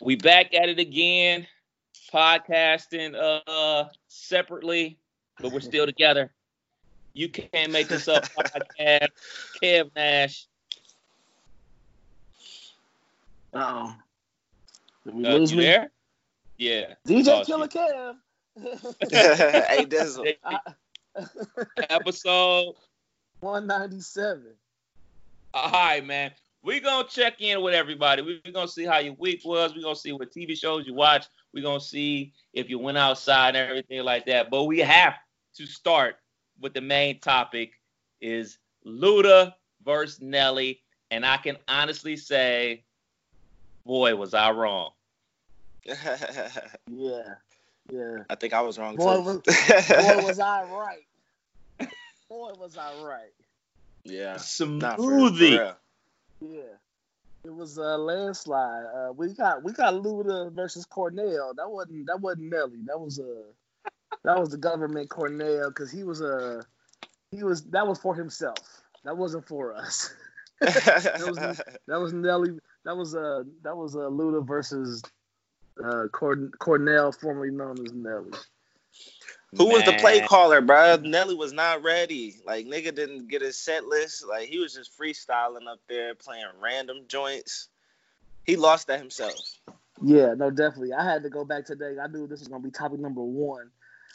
We back at it again, podcasting uh separately, but we're still together. You can't make this up podcast. Kev Nash. Uh oh. Did we Uh, lose you me? there? Yeah. DJ Lost Killer you. Kev. hey, Dizzle. Episode 197. All right, man. We're gonna check in with everybody. We're gonna see how your week was. We're gonna see what TV shows you watch. We're gonna see if you went outside and everything like that. But we have to start with the main topic is Luda versus Nelly. And I can honestly say, boy, was I wrong. Yeah. Yeah. I think I was wrong Boy, too. was, boy, was I right. Boy, was I right. yeah. Nah, for- for Smoothie. real. Yeah. It was a landslide. Uh, we got we got Luda versus Cornell. That wasn't that wasn't Nelly. That was a that was the government Cornell because he was a he was that was for himself. That wasn't for us. that was that was Nelly. That was uh that was uh, Luda versus uh Corn, Cornell, formerly known as Nelly. Who was the play caller, bro? Nelly was not ready. Like nigga didn't get his set list. Like he was just freestyling up there, playing random joints. He lost that himself. Yeah, no, definitely. I had to go back today. I knew this was gonna be topic number one,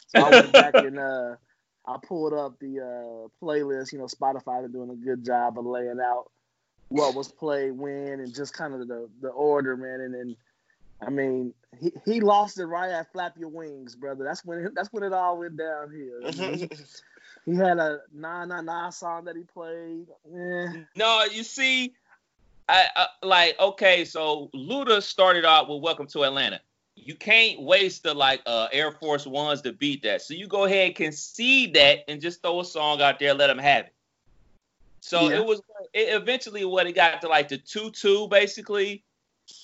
so I went back and uh, I pulled up the uh, playlist. You know, Spotify been doing a good job of laying out what was played when and just kind of the the order, man. And then, I mean, he, he lost it right at "Flap Your Wings," brother. That's when it, that's when it all went downhill. Mean, he, had a nah nah nah song that he played. Eh. No, you see, I, I like okay. So Luda started out with "Welcome to Atlanta." You can't waste the like uh, Air Force Ones to beat that. So you go ahead and concede that and just throw a song out there, let them have it. So Yeah. it was it eventually what it got to like the two two basically.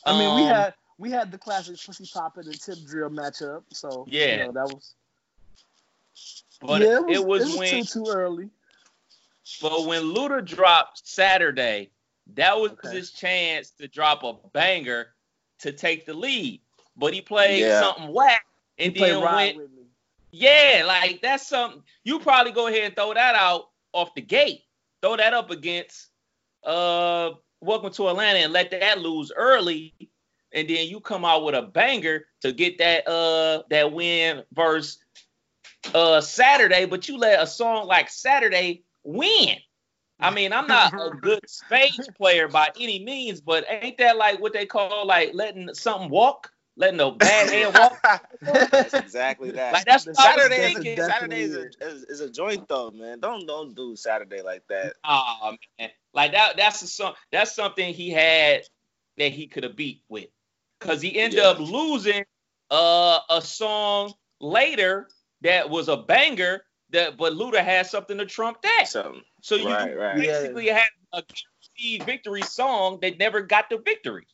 I mean, we Um, had we had the classic pussy poppin' and tip drill matchup. So Yeah. you know, that was. but yeah, it was, it was when too too early. But when Luda dropped Saturday, that was Okay. his chance to drop a banger to take the lead. But he played Yeah. something whack and played then went, with me. yeah, like that's something you probably go ahead and throw that out off the gate. Throw that up against uh Welcome to Atlanta and let that lose early. And then you come out with a banger to get that uh that win versus uh Saturday, but you let a song like Saturday win. I mean, I'm not a good stage player by any means, but ain't that like what they call like letting something walk, letting a bad hand walk? That's exactly that. Like that's what I was Saturday, thinking. Saturday is a, is, is a joint though, man. Don't don't do Saturday like that. Oh man, like that. That's a song. That's something he had that he could have beat with, because he ended Yeah. up losing uh, a song later that was a banger. That but Luda had something to trump that. So So you Right, right. basically had a guaranteed victory song that never got the victory.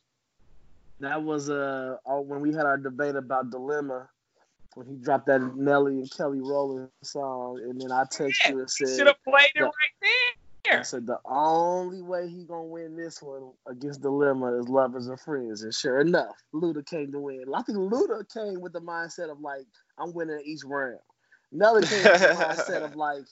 That was uh all- when we had our debate about dilemma when he dropped that Nelly and Kelly Rowland song, and then I texted you and said, Should have played it Yeah. right I there. said the only way he gonna win this one against Dilemma is lovers and friends, and sure enough, Luda came to win. I think Luda came with the mindset of like I'm winning each round. Nelly came with the mindset of like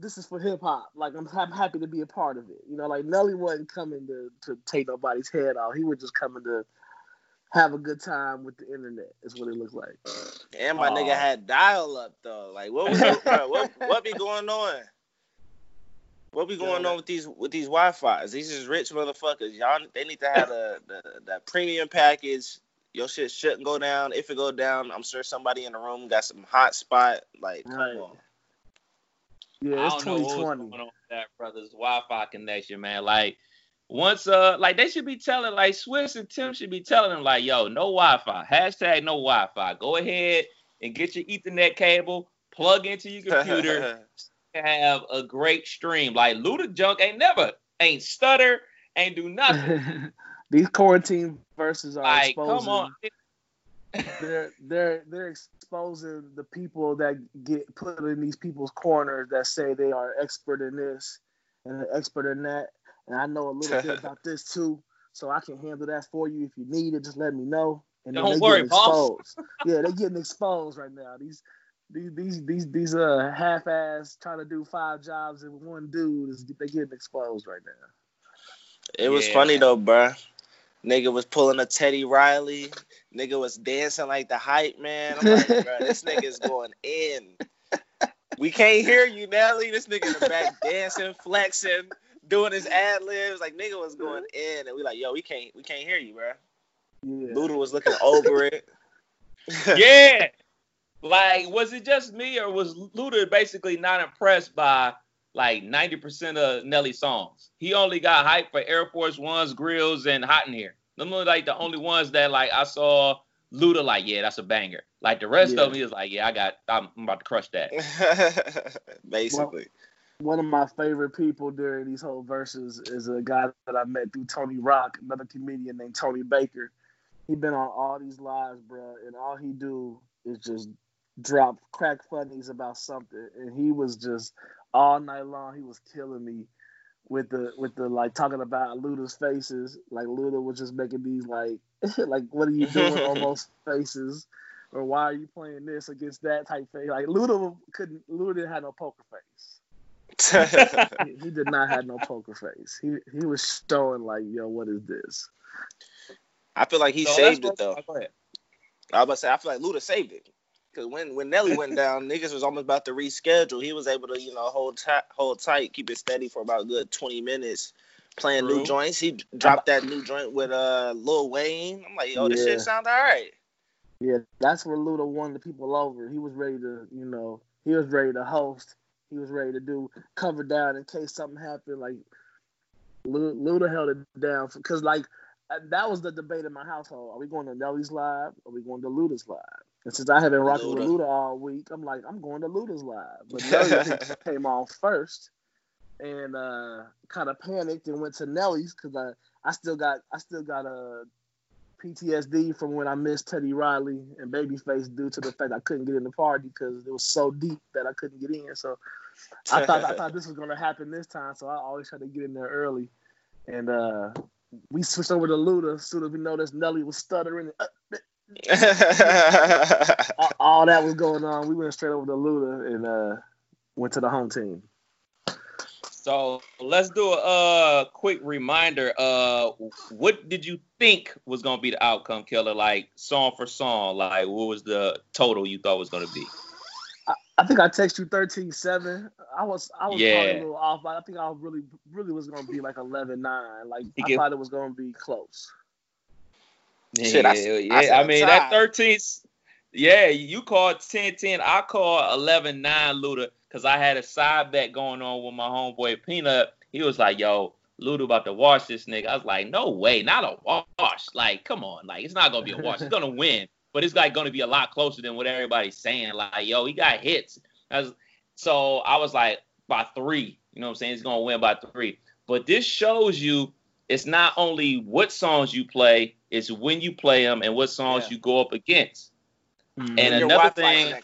this is for hip hop. Like I'm, I'm happy to be a part of it. You know, like Nelly wasn't coming to to take nobody's head off. He was just coming to have a good time with the internet. Is what it looked like. and my Aw. nigga had dial up though. Like what was bro, what what be going on? What be going Yo, on with these with these Wi-Fi's? These is rich motherfuckers. Y'all they need to have the the, the premium package. Your shit shouldn't go down. If it go down, I'm sure somebody in the room got some hot spot. Like, come Right. on. Yeah, it's don't know what was 2020. going on with that brother's Wi-Fi connection, man. Like once, uh, like they should be telling, like Swiss and Tim should be telling them, like, yo, no Wi-Fi. Hashtag no Wi-Fi. Go ahead and get your Ethernet cable, plug into your computer, and have a great stream. Like Luda Junk ain't never, ain't stutter, ain't do nothing. These quarantine verses are like, exposing. come on. they're they're they're exposing the people that get put in these people's corners that say they are expert in this and an expert in that. And I know a little bit about this too. so I can handle that for you if you need it. Just let me know. And Don't worry, boss. yeah, they're getting exposed right now. These these these these these uh half-ass trying to do five jobs in one dude is they getting exposed right now. It was yeah. funny though, bruh. Nigga was pulling a Teddy Riley. Nigga was dancing like the hype man. I'm like, bro, this nigga's going in. We can't hear you, Nelly. This nigga in the back dancing, flexing, doing his ad libs. Like nigga was going in, and we like, yo, we can't, we can't hear you, bro. Yeah. Luda was looking over it. yeah. Like, was it just me, or was Luda basically not impressed by like 90% of Nelly's songs? He only got hype for Air Force Ones, grills, and hot in here. Them are like the only ones that like I saw Luda like, yeah, that's a banger. Like the rest yeah. of me is like, yeah, I got, I'm, I'm about to crush that. Basically. One, one of my favorite people during these whole verses is a guy that I met through Tony Rock, another comedian named Tony Baker. He been on all these lives, bro, and all he do is just drop crack funnies about something, and he was just all night long. He was killing me with the with the like talking about Luda's faces. Like Luda was just making these like like what are you doing almost faces, or why are you playing this against that type face? Like Luda couldn't Luda didn't have no poker face. he, he, did not have no poker face. He he was showing like, yo, what is this? I feel like he so saved it though. I was about to say I feel like Luda saved it. Cause when when Nelly went down, niggas was almost about to reschedule. He was able to, you know, hold tight, hold tight, keep it steady for about good twenty minutes, playing True. new joints. He dropped that new joint with uh Lil Wayne. I'm like, yo, yeah. this shit sound all right. Yeah, that's where Luda won the people over. He was ready to, you know, he was ready to host. He was ready to do cover down in case something happened. Like Luda held it down because, like, that was the debate in my household. Are we going to Nelly's live? Are we going to Luda's live? And since I have been rocking Luda. with Luda all week, I'm like, I'm going to Luda's live. But Nelly came on first, and uh, kind of panicked and went to Nelly's because I, I still got I still got a PTSD from when I missed Teddy Riley and Babyface due to the fact I couldn't get in the party because it was so deep that I couldn't get in. So I thought I thought this was gonna happen this time, so I always try to get in there early. And uh, we switched over to Luda as soon as we noticed Nelly was stuttering. Uh, all that was going on. We went straight over to Luda and uh, went to the home team. So let's do a uh, quick reminder. Uh, what did you think was gonna be the outcome, Killer? Like song for song, like what was the total you thought was gonna be? I, I think I texted you 13-7. I was I was yeah. a little off, but I think I really really was gonna be like 11-9. Like I thought it was gonna be close. Shit, yeah, I, yeah. I, I mean that 13. Yeah, you called 10-10. I called 11-9 Luda because I had a side bet going on with my homeboy Peanut. He was like, "Yo, Luda about to wash this nigga." I was like, "No way, not a wash. Like, come on, like it's not gonna be a wash. He's gonna win, but it's like gonna be a lot closer than what everybody's saying. Like, yo, he got hits. Was, so I was like, by three. You know what I'm saying? He's gonna win by three. But this shows you it's not only what songs you play, it's when you play them and what songs yeah. you go up against. Mm-hmm. And Your another thing,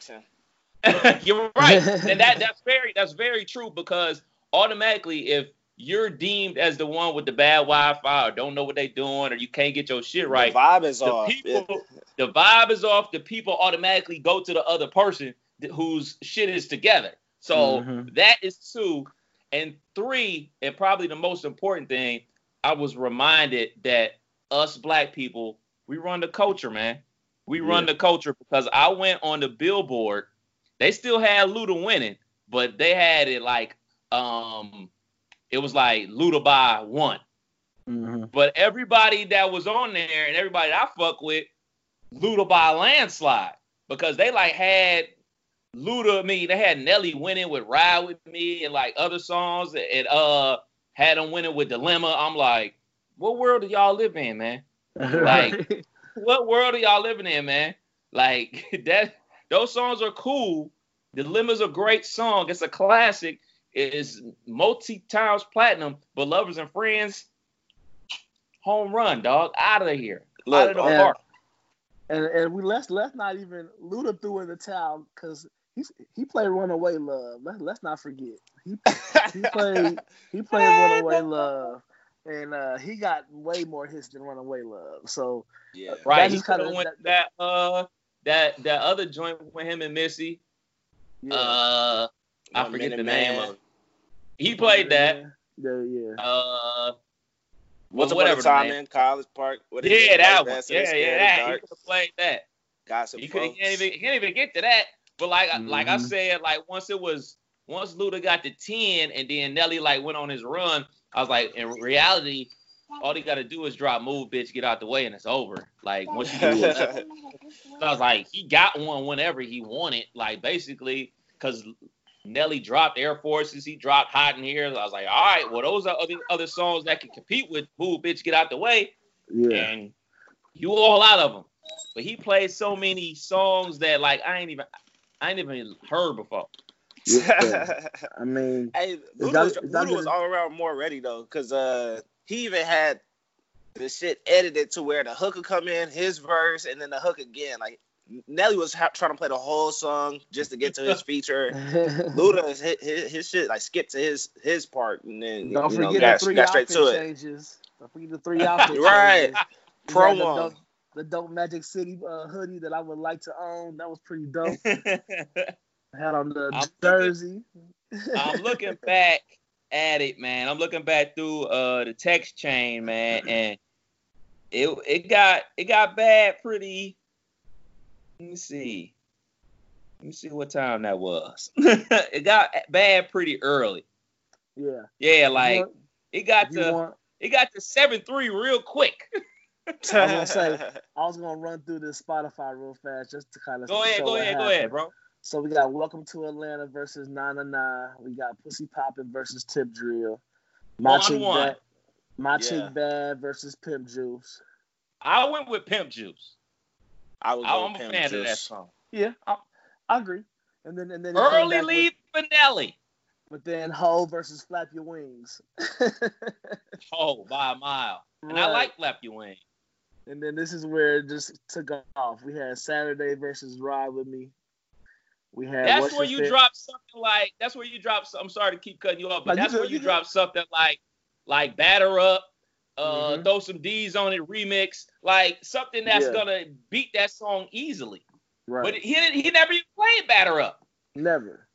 you're right, and that that's very that's very true because automatically if you're deemed as the one with the bad Wi-Fi or don't know what they're doing or you can't get your shit right, the vibe is the off. People, the vibe is off. The people automatically go to the other person whose shit is together. So mm-hmm. that is two. And three, and probably the most important thing, I was reminded that us black people, we run the culture, man. We yeah. run the culture because I went on the billboard. They still had Luda winning, but they had it like um it was like Luda by one. Mm-hmm. But everybody that was on there and everybody I fuck with, Luda by landslide. Because they like had Luda, I mean, they had Nelly winning with Ride With Me and like other songs and uh had them winning with Dilemma. I'm like, what world do y'all live in, man? Like, what world are y'all living in, man? Like that. Those songs are cool. The Dilemma's a great song. It's a classic. It's multi times platinum. But lovers and friends, home run, dog. Out of here. Look, out of the and, park. And and we let's let's not even Luda threw in the towel because he's he played Runaway Love. Let, let's not forget. He he played he played Runaway Love. And uh, he got way more hits than Runaway Love. So Yeah. uh, Right. that He kinda- went that- that uh that that other joint with him and Missy. yeah. Uh I forget Minute the name Man. of it. He played that. Yeah, yeah. Uh Once upon whatever a time in College Park. What is yeah, that Like one. so Yeah, yeah, that. of He could have played that. Gossip He could. He can't even he can't even get to that. But like like I Mhm. said, like once it was once Luda got to 10 and then Nelly like went on his run, I was like, in reality, all he gotta do is drop move, bitch, get out the way, and it's over. Like once you to 11, So I was like, he got one whenever he wanted, like basically, because Nelly dropped Air Forces, he dropped Hot in Here. I was like, all right, well, those are other other songs that can compete with Move, Bitch, Get Out the Way, Yeah. and you all out of them. But he played so many songs that like I ain't even I ain't even heard before. Yeah. I mean, Hey, was, is that Luda was all around more ready though, cause uh he even had the shit edited to where the hook would come in, his verse, and then the hook again. Like Nelly was ha- trying to play the whole song just to get to his feature. Luda his, his, his shit like skipped to his his part and then don't you know, forget got, the three got straight to it. changes. Don't forget the three outfit Right. changes. Promo. The dope, the dope Magic City uh, hoodie that I would like to own. That was pretty dope. Had on the I'm looking- jersey. I'm looking back at it, man. I'm looking back through uh the text chain, man, and it it got it got bad pretty. Let me see. Let me see what time that was. it got bad pretty early. Yeah. Yeah, like want- it got to want- it got to seven three real quick. I was gonna say, I was gonna run through this Spotify real fast just to kind of Go ahead, go ahead, go ahead, bro. So we got Welcome to Atlanta versus Nana Nine. We got Pussy Poppin' versus Tip Drill. My One, Chick one. Bad, My Yeah. Chick Bad versus Pimp Juice. I went with Pimp Juice. I was I'm going a Pimp fan of that Juice. song. Yeah, I, I agree. And then and then it came Early back with- lead Finelli. But then Ho versus Flap Your Wings. Oh, by a mile. And I like Flap Your Wing. And then this is where it just took off. We had Saturday versus Ride with Me. We had That's where you drop something like. That's where you drop. I'm sorry to keep cutting you off, but No, you that's where you drop something like like batter up, uh, Mhm. throw some D's on it, remix, like something that's Yeah. gonna beat that song easily. Right. But he didn't- he never even played batter up. Never.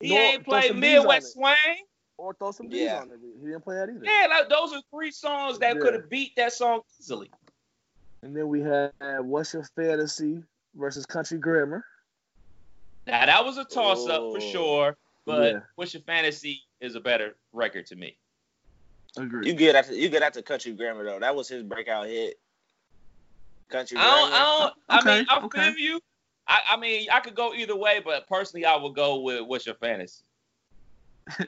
He Nor ain't played some D's on Midwest. Swing. Or throw some D's Yeah. on it. He didn't play that either. Yeah, like, those are three songs that Yeah. could have beat that song easily. And then we had What's Your Fantasy versus Country Grammar. Now that was a toss up for Oh. sure, but Yeah. What's Your Fantasy is a better record to me. Agreed. You get after you get after Country Grammar though. That was his breakout hit. Country I don't, I don't. I mean, Okay, I okay. feel you. I, I mean, I could go either way, but personally, I would go with "What's Your Fantasy."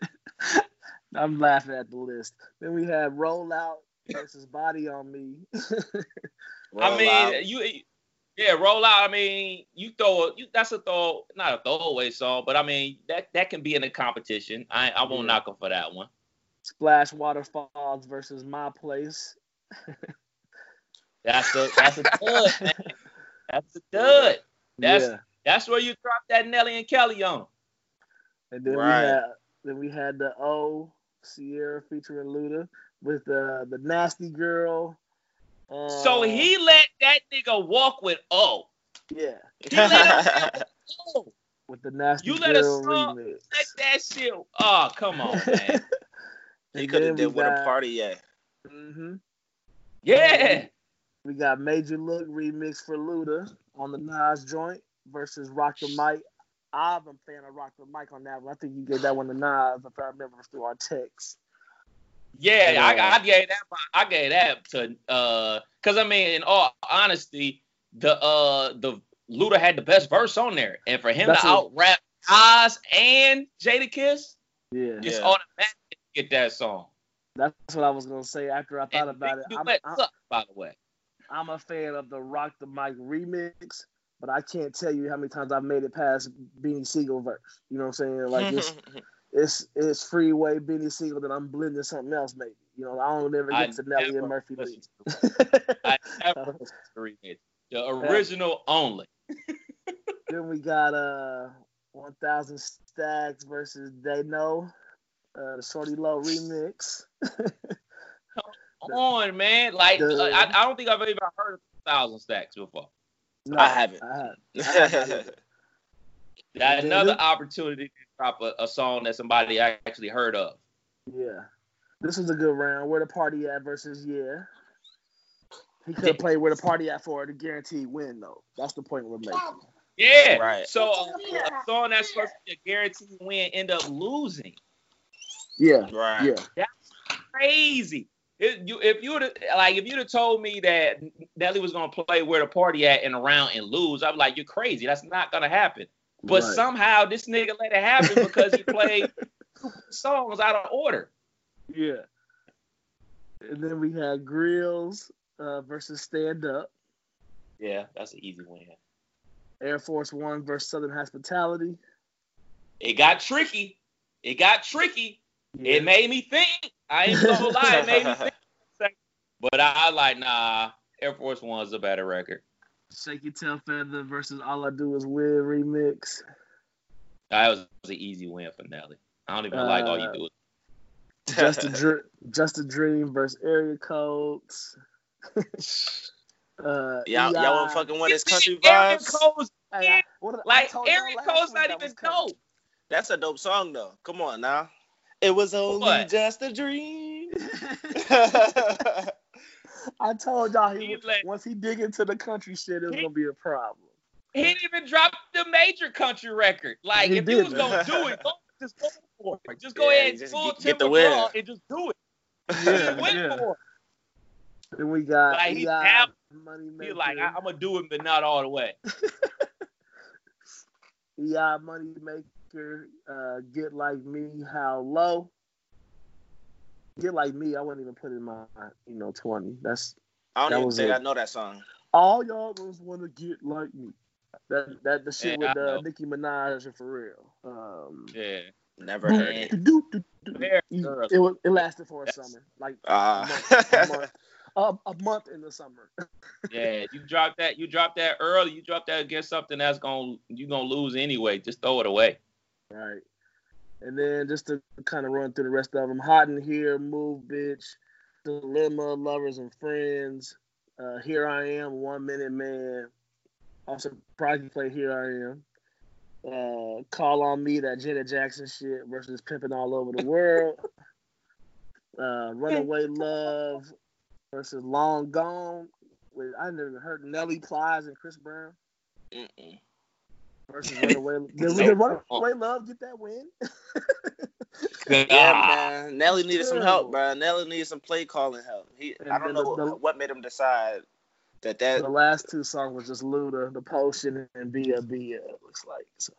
I'm laughing at the list. Then we had Rollout versus Body on Me. I mean, Out. you, yeah, roll out. I mean, you throw you. That's a throw, not a throwaway song, but I mean that that can be in a competition. I I won't Yeah. knock him for that one. Splash Waterfalls versus My Place. That's a that's a dud, man. That's a dud. That's yeah. that's where you drop that Nelly and Kelly on. And then Right. we had then we had the O Ciara featuring Luda with the the nasty girl. Uh, So he let that nigga walk with O. yeah He let him O. with the nasty You let us girl song- remix. Let that shit. Oh, come on, man. he could have did with a got- party, yeah. Mhm. Yeah. We got Made You Look remix for Luda on the Nas joint versus Rock the Mic. I'm a fan of Rock the Mic on that one. I think you gave that one to Nas if I remember through our text. Yeah, Yeah. I, I gave that. I gave that to uh, cause I mean, in all honesty, the uh the Luda had the best verse on there, and for him That's to a- out rap Nas and Jadakiss, Yeah, it's Yeah. automatic to get that song. that's what I was gonna say after I thought And about it. I'm, I'm, suck, by the way. I'm a fan of the Rock the Mic remix, but I can't tell you how many times I've made it past Beanie Sigel verse. You know what I'm saying? Like it's it's it's Freeway, Beanie Sigel, then I'm blending something else maybe. You know, I don't ever I get to Nelly and Murphy Lee. I never the remix. The original only. Then we got uh 1000 Stacks versus They Know, uh, the Shorty Low remix. Come on, man. Like uh, I, I, don't think I've even heard of thousand stacks before. No, I haven't. I haven't. Got another opportunity to drop a, a, song that somebody actually heard of. Yeah. This was a good round. Where the party at versus yeah. He could have played where the party at for the guaranteed win though. That's the point we're making. Yeah. Right. So uh, a song that's supposed to be a guaranteed win end up losing. Yeah. Right. Yeah. That's crazy. If you if you would like if you'd have told me that Nelly was gonna play where the party at in a round and lose, I'm like, you're crazy. That's not gonna happen. But right. somehow this nigga let it happen because he played songs out of order. Yeah. And then we had Grills uh, versus Stand Up. Yeah, that's an easy win. Air Force One versus Southern Hospitality. It got tricky. It got tricky. Yeah. It made me think. I ain't gonna lie, it made me think. But I like, nah, Air Force One's a better record. Shake Your Tail Feather versus All I Do Is Win remix. That was, was an easy win for Nelly. I don't even uh, like all you do. Just a Dream, Just a Dream versus Area Codes. uh, y'all, y'all want fucking one of his country vibes? Codes, hey, like Area Codes not even dope. That's a dope song though. Come on now. It was only what? just a dream. I told y'all he like, once he dig into the country shit, it's gonna be a problem. He didn't even drop the major country record. Like he if did, he was gonna do it, go, just go for it. Just go yeah, ahead and full get, get the win and just do it. Yeah, yeah. For it. Then we got like he's half money maker. He's like I, am gonna do it, but not all the way. yeah, money maker. Uh, get like me, how low? Get like me, I wouldn't even put in my you know twenty. That's I don't that even think it. I know that song. All y'all was want to get like me. That that the shit yeah, with uh, Nicki Minaj and for real. Um, yeah, never heard it. It, it, it lasted for a summer, like uh. a, month, a, a month in the summer. yeah, you drop that. You drop that early. You drop that against something that's gonna you gonna lose anyway. Just throw it away. Right. And then just to kind of run through the rest of them, Hot in Here, Move Bitch, Dilemma, Lovers and Friends, uh, Here I Am, One Minute Man. I'm surprised you play Here I Am. Uh, Call on Me, that Janet Jackson shit versus Pimping All Over the World. uh, Runaway Love versus Long Gone. With, I never heard Nelly Plies and Chris Brown. Mm-mm versus Runaway. Did, did Runaway Love get that win? yeah, man. Nelly needed some help, bro. Nelly needed some play calling help. He, I don't know the, what made him decide that that. The last two songs was just Luda, the Potion, and Bia Bia. It looks like so.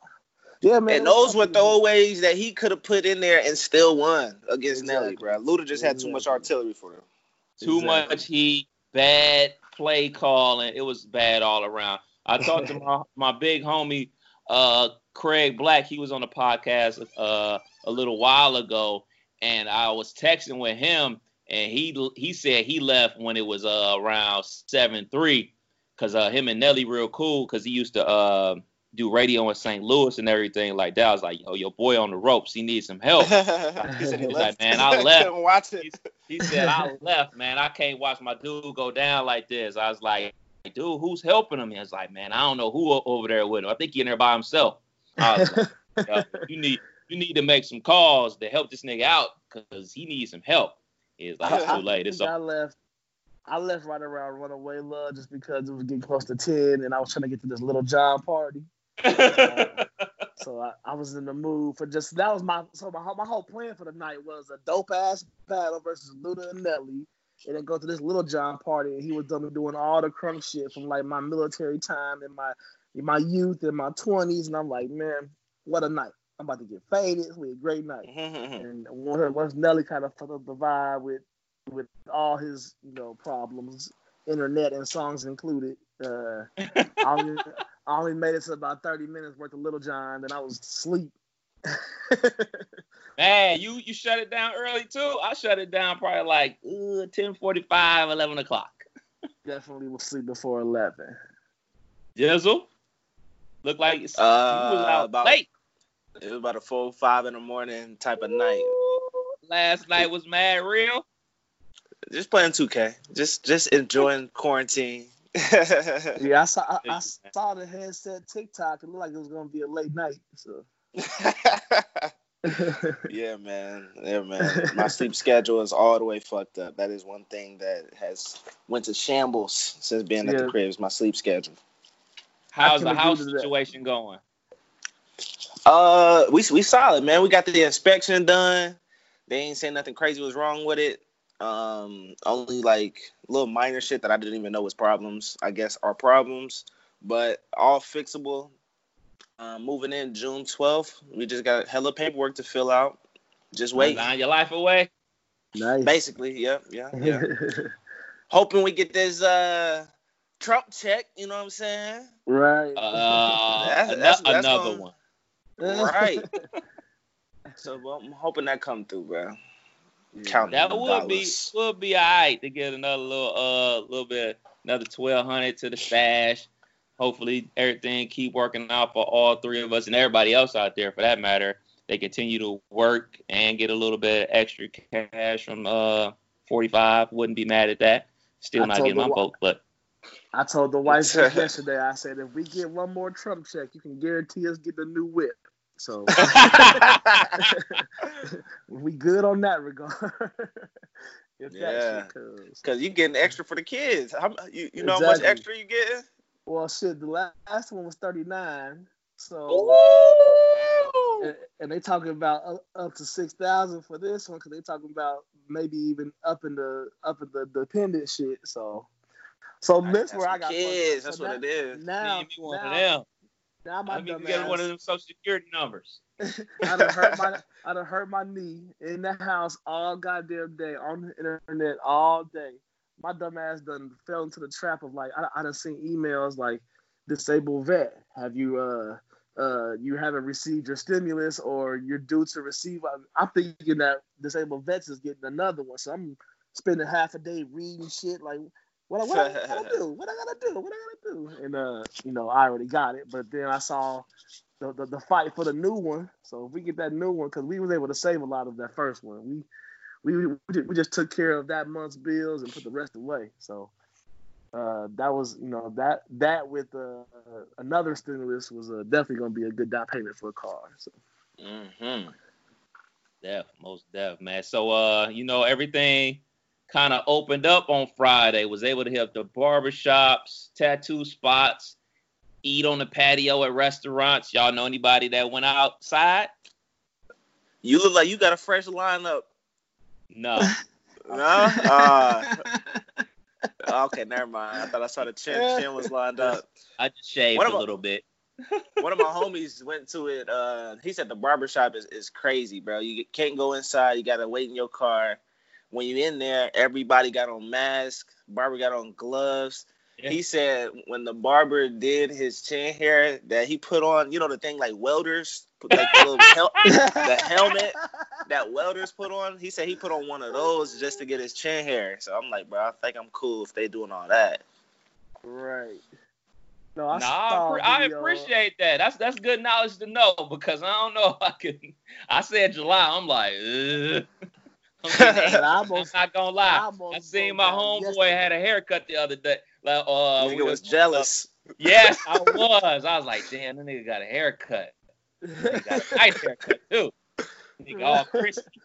Yeah, man. And those were throwaways that he could have put in there and still won against exactly. Nelly, bro. Luda just had too much artillery for him. Too exactly. much heat, bad play calling. It was bad all around. I talked to my, my big homie uh, Craig Black, he was on the podcast uh, a little while ago, and I was texting with him, and he he said he left when it was uh, around seven three, cause uh, him and Nelly real cool, cause he used to uh, do radio in St. Louis and everything like that. I was like, yo, your boy on the ropes, he needs some help. he said, he was like, man, I left. watch it. He, he said, I left, man. I can't watch my dude go down like this. I was like, dude, who's helping him? He was like, man, I don't know who over there with him. I think he's in there by himself. Like, you need you need to make some calls to help this nigga out because he needs some help. It's like it's too late. It's I left. I left right around Runaway Love just because it was getting close to ten, and I was trying to get to this Lil Jon party. uh, so I, I, was in the mood for just that was my so my my whole plan for the night was a dope ass battle versus Luda and Nelly and then go to this Lil Jon party, and he was done doing all the crunk shit from like my military time and my in my youth and my twenties, and I'm like, man, what a night! I'm about to get faded. It's gonna be a great night. and once Nelly kind of fucked up the vibe with with all his you know problems, internet and songs included, uh, I, only, I only made it to about 30 minutes worth of Lil Jon, then I was asleep. Man, you you shut it down early too. I shut it down probably like uh, 10 45, 11 o'clock. Definitely will sleep before 11. Jizzle? Look like uh, was out about, late. It was about a four, five in the morning type of night. Last night was mad real. Just playing 2K. Just just enjoying quarantine. yeah, I saw I, I, saw the headset TikTok. It looked like it was gonna be a late night. So. yeah, man. Yeah, man. My sleep schedule is all the way fucked up. That is one thing that has went to shambles since being yeah. at the crib. Is my sleep schedule. How's the house situation going? Uh, we we solid, man. We got the inspection done. They ain't saying nothing crazy was wrong with it. Um, only like little minor shit that I didn't even know was problems. I guess are problems, but all fixable. Uh, moving in June 12th. We just got hella paperwork to fill out. Just wait. Sign your life away. Nice. Basically, yeah, yeah, yeah. Hoping we get this uh Trump check. You know what I'm saying? Right. Uh, that's, that's, that's another gonna, one. Right. so well, I'm hoping that come through, bro. Counting that would dollars. be would be alright to get another little uh little bit another twelve hundred to the stash. Hopefully everything keep working out for all three of us and everybody else out there for that matter. They continue to work and get a little bit extra cash from uh 45. Wouldn't be mad at that. Still I not getting my vote, but I told the wife yesterday. I said if we get one more Trump check, you can guarantee us get the new whip. So we good on that regard. yeah, because you getting extra for the kids. How, you you know exactly. how much extra you getting? Well, shit, the last one was thirty nine. So and, and, they talking about up, up to six thousand for this one because they talking about maybe even up in the up in the dependent shit. So so this where I got kids. That's so what now, it is. Now, me one now, of them. Now my I mean, you get one of them social security numbers. I done hurt my I done hurt my knee in the house all goddamn day on the internet all day. My dumb ass done fell into the trap of like I, I done seen emails like disabled vet. Have you uh uh you haven't received your stimulus or you're due to receive? I'm thinking that disabled vets is getting another one. So I'm spending half a day reading shit like what, what I gotta do? What I gotta do? What I gotta do? And uh, you know, I already got it, but then I saw the, the, the fight for the new one. So if we get that new one, because we was able to save a lot of that first one, we we we just took care of that month's bills and put the rest away. So uh, that was you know that that with uh, another stimulus was uh, definitely gonna be a good down payment for a car. So. Mm-hmm. Def, most def, man. So uh, you know everything kind of opened up on Friday, was able to hit the barbershops, tattoo spots, eat on the patio at restaurants. Y'all know anybody that went outside? You look like you got a fresh lineup. No. no? Uh, okay, never mind. I thought I saw the chin, chin was lined up. I just shaved a little bit. one of my homies went to it. Uh, he said the barbershop is, is crazy, bro. You can't go inside. You got to wait in your car when you in there, everybody got on masks. Barber got on gloves. Yeah. He said when the barber did his chin hair that he put on, you know, the thing like welders, put like the, little hel- the helmet that welders put on. He said he put on one of those just to get his chin hair. So I'm like, bro, I think I'm cool if they doing all that. Right. No, I, nah, I, appreciate that. That's that's good knowledge to know because I don't know if I can. I said July. I'm like, I'm not gonna lie. I, seen my homeboy had a haircut the other day. Like, uh, nigga was jealous. Yes, I was. I was like, damn, that nigga got a haircut. He got a nice haircut too. Nigga all crispy.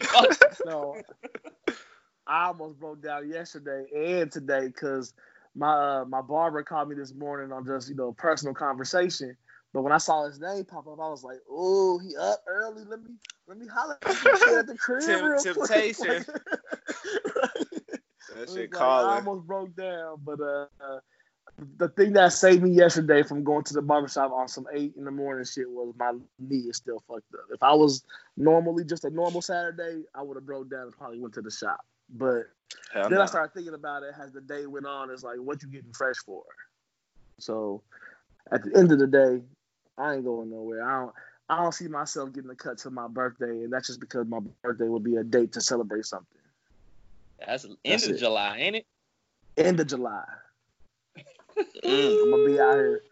no, I almost broke down yesterday and today because my uh, my barber called me this morning on just you know personal conversation but when I saw his name pop up, I was like, "Oh, he up early. Let me let me holler at the crib real temptation. quick." that shit like, I almost broke down, but uh, the thing that saved me yesterday from going to the barbershop on some eight in the morning shit was my knee is still fucked up. If I was normally just a normal Saturday, I would have broke down and probably went to the shop. But Hell then no. I started thinking about it as the day went on. It's like, what you getting fresh for? So at the end of the day, I ain't going nowhere. I don't. I don't see myself getting a cut to my birthday, and that's just because my birthday would be a date to celebrate something. That's end that's of it. July, ain't it? End of July. Mm. I'm gonna be out here.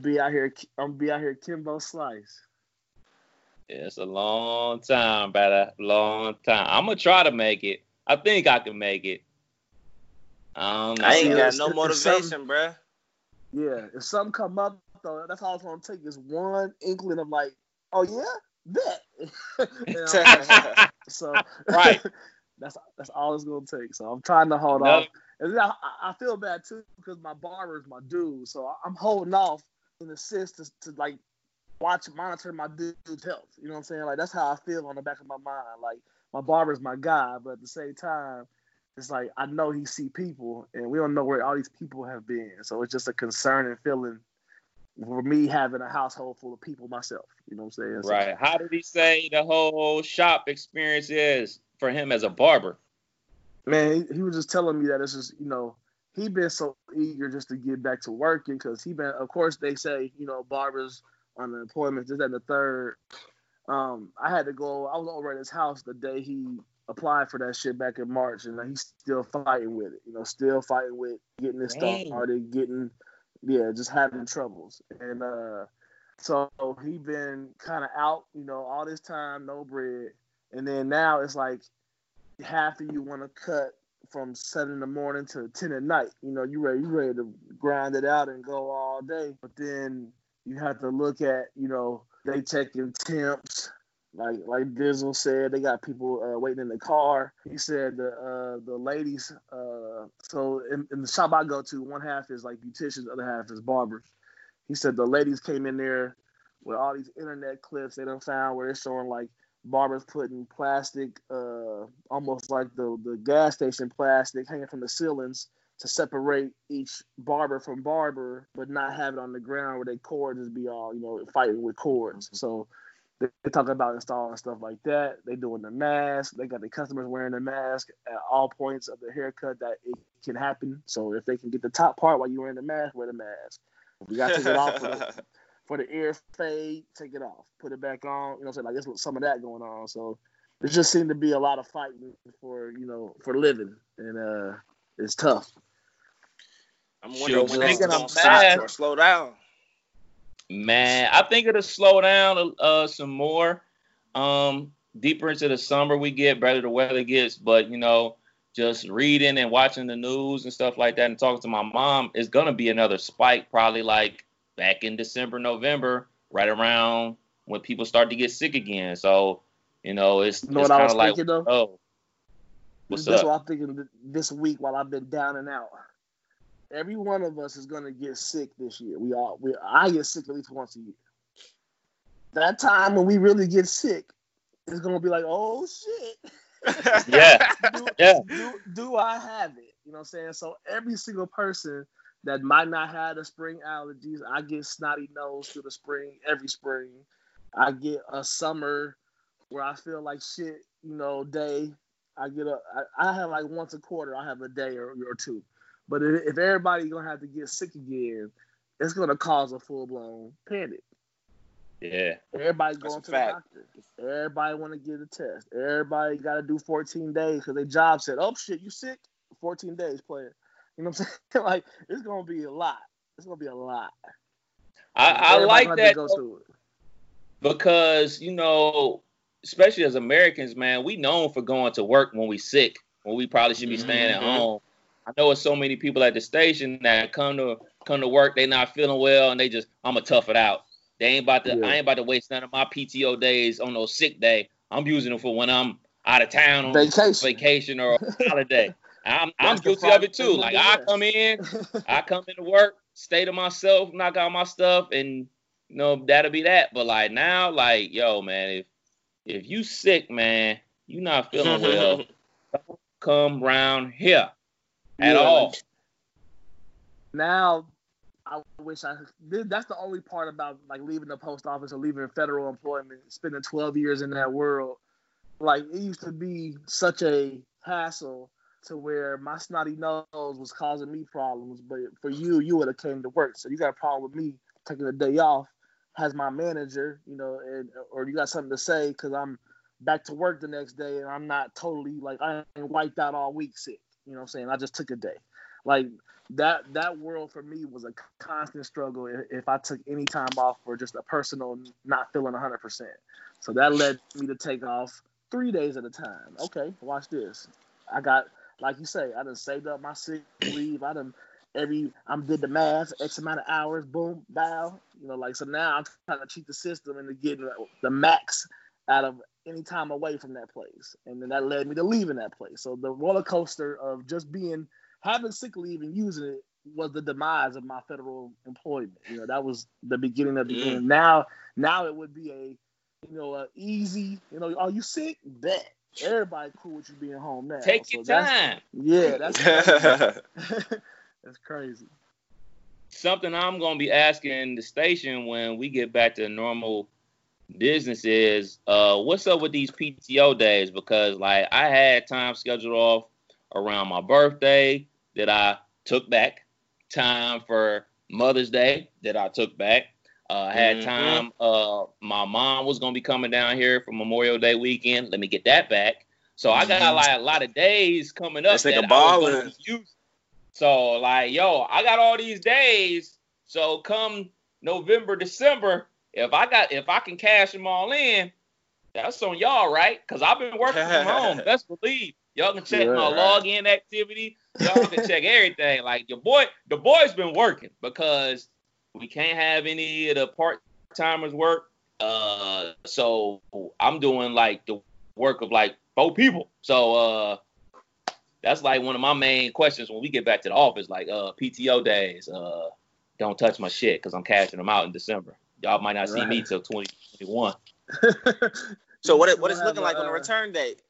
Be out here. I'm gonna be out here. Kimbo Slice. Yeah, it's a long time, brother. Long time. I'm gonna try to make it. I think I can make it. Um, I ain't got no motivation, bro. Yeah, if something come up though, that's all it's gonna take is one inkling of like, oh yeah, bet. so right, that's that's all it's gonna take. So I'm trying to hold no. off. And I, I feel bad too because my barber is my dude, so I'm holding off the sense to, to like watch monitor my dude's health. You know what I'm saying? Like that's how I feel on the back of my mind. Like my barber's my guy, but at the same time, it's like I know he see people, and we don't know where all these people have been. So it's just a concerning feeling for me having a household full of people myself. You know what I'm saying? So, right. How did he say the whole shop experience is for him as a barber? Man, he, he was just telling me that it's just you know he been so eager just to get back to working because he been of course they say you know barbers on unemployment this and the third. Um i had to go i was over at his house the day he applied for that shit back in march and he's still fighting with it you know still fighting with getting this stuff started getting yeah just having troubles. And uh so he been kind of out you know all this time no bread. And then now it's like half of you want to cut from seven in the morning to ten at night. You know, you ready you ready to grind it out and go all day. But then you have to look at, you know, they checking temps. Like like Dizzle said, they got people uh, waiting in the car. He said the uh, the ladies. Uh, so in, in the shop I go to, one half is like beauticians, the other half is barbers. He said the ladies came in there with all these internet clips they done found where they're showing like barbers putting plastic, uh, almost like the the gas station plastic, hanging from the ceilings to separate each barber from barber, but not have it on the ground where they cords just be all you know fighting with cords. Mm-hmm. So they, talk about installing stuff like that. They doing the mask. They got the customers wearing the mask at all points of the haircut that it can happen. So if they can get the top part while you're wearing the mask, wear the mask. We got to take it off. for the ear fade, take it off, put it back on. You know, what I'm saying like there's some of that going on. So there just seemed to be a lot of fighting for you know for living, and uh, it's tough. I'm wondering when that's gonna stop or slow down. Man, I think it'll slow down uh, some more. Um, deeper into the summer we get, better the weather gets. But you know, just reading and watching the news and stuff like that, and talking to my mom, is gonna be another spike, probably like back in December, November, right around when people start to get sick again. So, you know, it's, you know it's kind of like, thinking, oh, what's this up? what I'm thinking this week while I've been down and out. Every one of us is gonna get sick this year. We all, we, I get sick at least once a year. That time when we really get sick, it's gonna be like, oh shit. yeah. do, yeah. Do, do I have it? You know what I'm saying? So every single person that might not have the spring allergies. I get snotty nose through the spring every spring. I get a summer where I feel like shit, you know, day. I get a, I, I have like once a quarter, I have a day or, or two. But if, if everybody's gonna have to get sick again, it's gonna cause a full blown panic. Yeah. Everybody going to fact. the doctor. Everybody want to get a test. Everybody got to do 14 days because their job said, "Oh shit, you sick? 14 days, player." You know what I'm saying? like it's gonna be a lot. It's gonna be a lot. I, I like that because you know, especially as Americans, man, we known for going to work when we sick, when we probably should be staying mm-hmm. at home. I know it's so many people at the station that come to come to work, they not feeling well, and they just I'm gonna tough it out. They ain't about to. Yeah. I ain't about to waste none of my PTO days on no sick day. I'm using them for when I'm out of town on vacation, vacation or holiday. I'm I'm guilty of it too. Like I come in, I come into work, stay to myself, knock out my stuff, and you know that'll be that. But like now, like yo, man, if if you sick, man, you not feeling well, don't come round here at yeah, all. Now, I wish I. That's the only part about like leaving the post office or leaving federal employment, spending 12 years in that world. Like it used to be such a hassle to where my snotty nose was causing me problems, but for you, you would have came to work. So you got a problem with me taking a day off has my manager, you know, and or you got something to say because I'm back to work the next day and I'm not totally like I ain't wiped out all week sick. You know what I'm saying? I just took a day. Like that that world for me was a constant struggle if, I took any time off for just a personal not feeling 100%. So that led me to take off three days at a time. Okay, watch this. I got like you say, I done saved up my sick leave. I done every I'm did the math, X amount of hours, boom, bow. You know, like so now I'm trying to cheat the system into getting the max out of any time away from that place. And then that led me to leaving that place. So the roller coaster of just being having sick leave and using it was the demise of my federal employment. You know, that was the beginning of the end. Now, now it would be a, you know, a easy, you know, are you sick? Bet. Everybody cool with you being home now. Take so your time. Yeah, that's crazy. that's crazy. Something I'm gonna be asking the station when we get back to normal business is uh what's up with these PTO days? Because like I had time scheduled off around my birthday that I took back time for Mother's Day that I took back. Uh, had mm-hmm. time. Uh, my mom was gonna be coming down here for Memorial Day weekend. Let me get that back. So I got mm-hmm. like a lot of days coming up. that I was So like, yo, I got all these days. So come November, December, if I got if I can cash them all in, that's on y'all, right? Because I've been working from home. Best believe. Y'all can check my right. login activity. Y'all can check everything. Like your boy, the boy's been working because we can't have any of the part timers work. Uh, so I'm doing like the work of like four people. So uh, that's like one of my main questions when we get back to the office. Like uh, PTO days. Uh, don't touch my shit because I'm cashing them out in December. Y'all might not right. see me till 2021. so what it, what it's looking like on the uh, return date?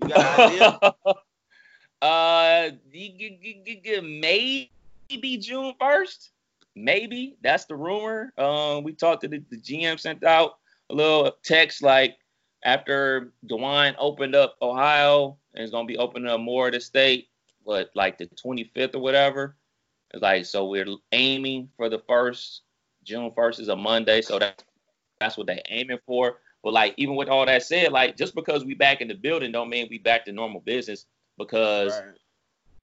You got an idea? uh, maybe June first. Maybe that's the rumor. Um, we talked to the, the GM, sent out a little text like after DeWine opened up Ohio and is gonna be opening up more of the state, but like the 25th or whatever. It's like so we're aiming for the first. June 1st is a Monday, so that that's what they're aiming for. But like even with all that said, like just because we back in the building don't mean we back to normal business because right.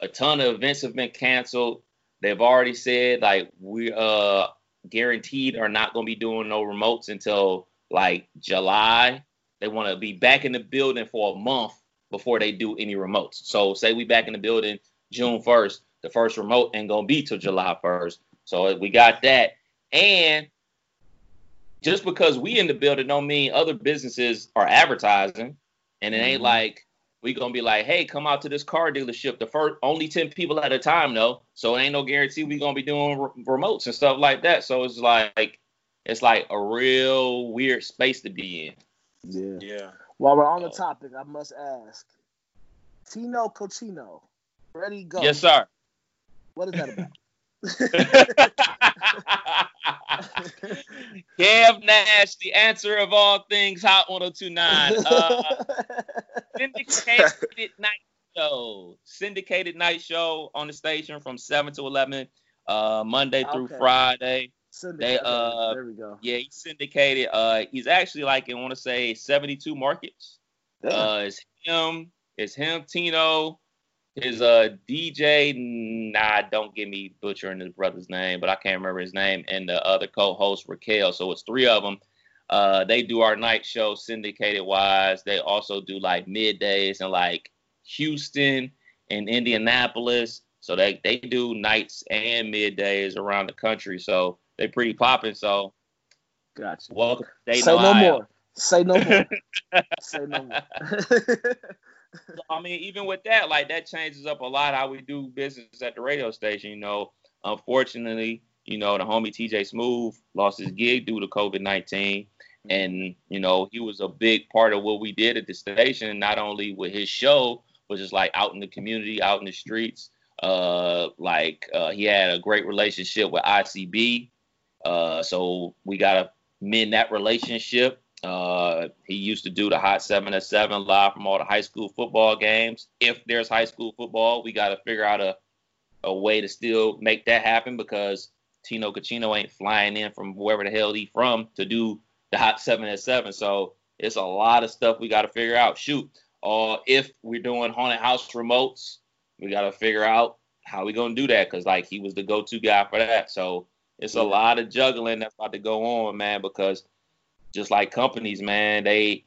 a ton of events have been canceled. They've already said like we uh guaranteed are not gonna be doing no remotes until like July. They want to be back in the building for a month before they do any remotes. So say we back in the building June 1st, the first remote ain't gonna be till July 1st. So we got that. And just because we in the building don't mean other businesses are advertising. And it ain't mm-hmm. like we gonna be like, hey, come out to this car dealership. The first only 10 people at a time though. So it ain't no guarantee we gonna be doing re- remotes and stuff like that. So it's like it's like a real weird space to be in. Yeah. Yeah. While we're on the topic, I must ask. Tino Cochino. Ready go. Yes, sir. What is that about? Kev Nash, the answer of all things, Hot 1029. Uh, syndicated night show. Syndicated night show on the station from 7 to 11, uh, Monday through okay. Friday. They, uh, there we go. Yeah, he's syndicated. Uh, he's actually like, I want to say 72 markets. Uh, it's him, it's him, Tino, his uh DJ, nah, don't get me butchering his brother's name, but I can't remember his name, and the other co-host Raquel. So it's three of them. Uh, they do our night show syndicated wise. They also do like middays and like Houston and Indianapolis. So they they do nights and middays around the country. So they pretty popping. So gotcha. Welcome. Say no more. Say no more. Say no more so, I mean, even with that, like that changes up a lot how we do business at the radio station. You know, unfortunately, you know, the homie TJ Smooth lost his gig due to COVID 19. And, you know, he was a big part of what we did at the station, not only with his show, but just like out in the community, out in the streets. Uh, like uh, he had a great relationship with ICB. Uh, so we got to mend that relationship. Uh, he used to do the Hot 7 at 7 live from all the high school football games. If there's high school football, we got to figure out a, a way to still make that happen because Tino Cochino ain't flying in from wherever the hell he from to do the Hot 7 at 7. So it's a lot of stuff we got to figure out. Shoot, uh, if we're doing haunted house remotes, we got to figure out how we gonna do that because like he was the go-to guy for that. So it's a lot of juggling that's about to go on, man, because – just like companies, man, they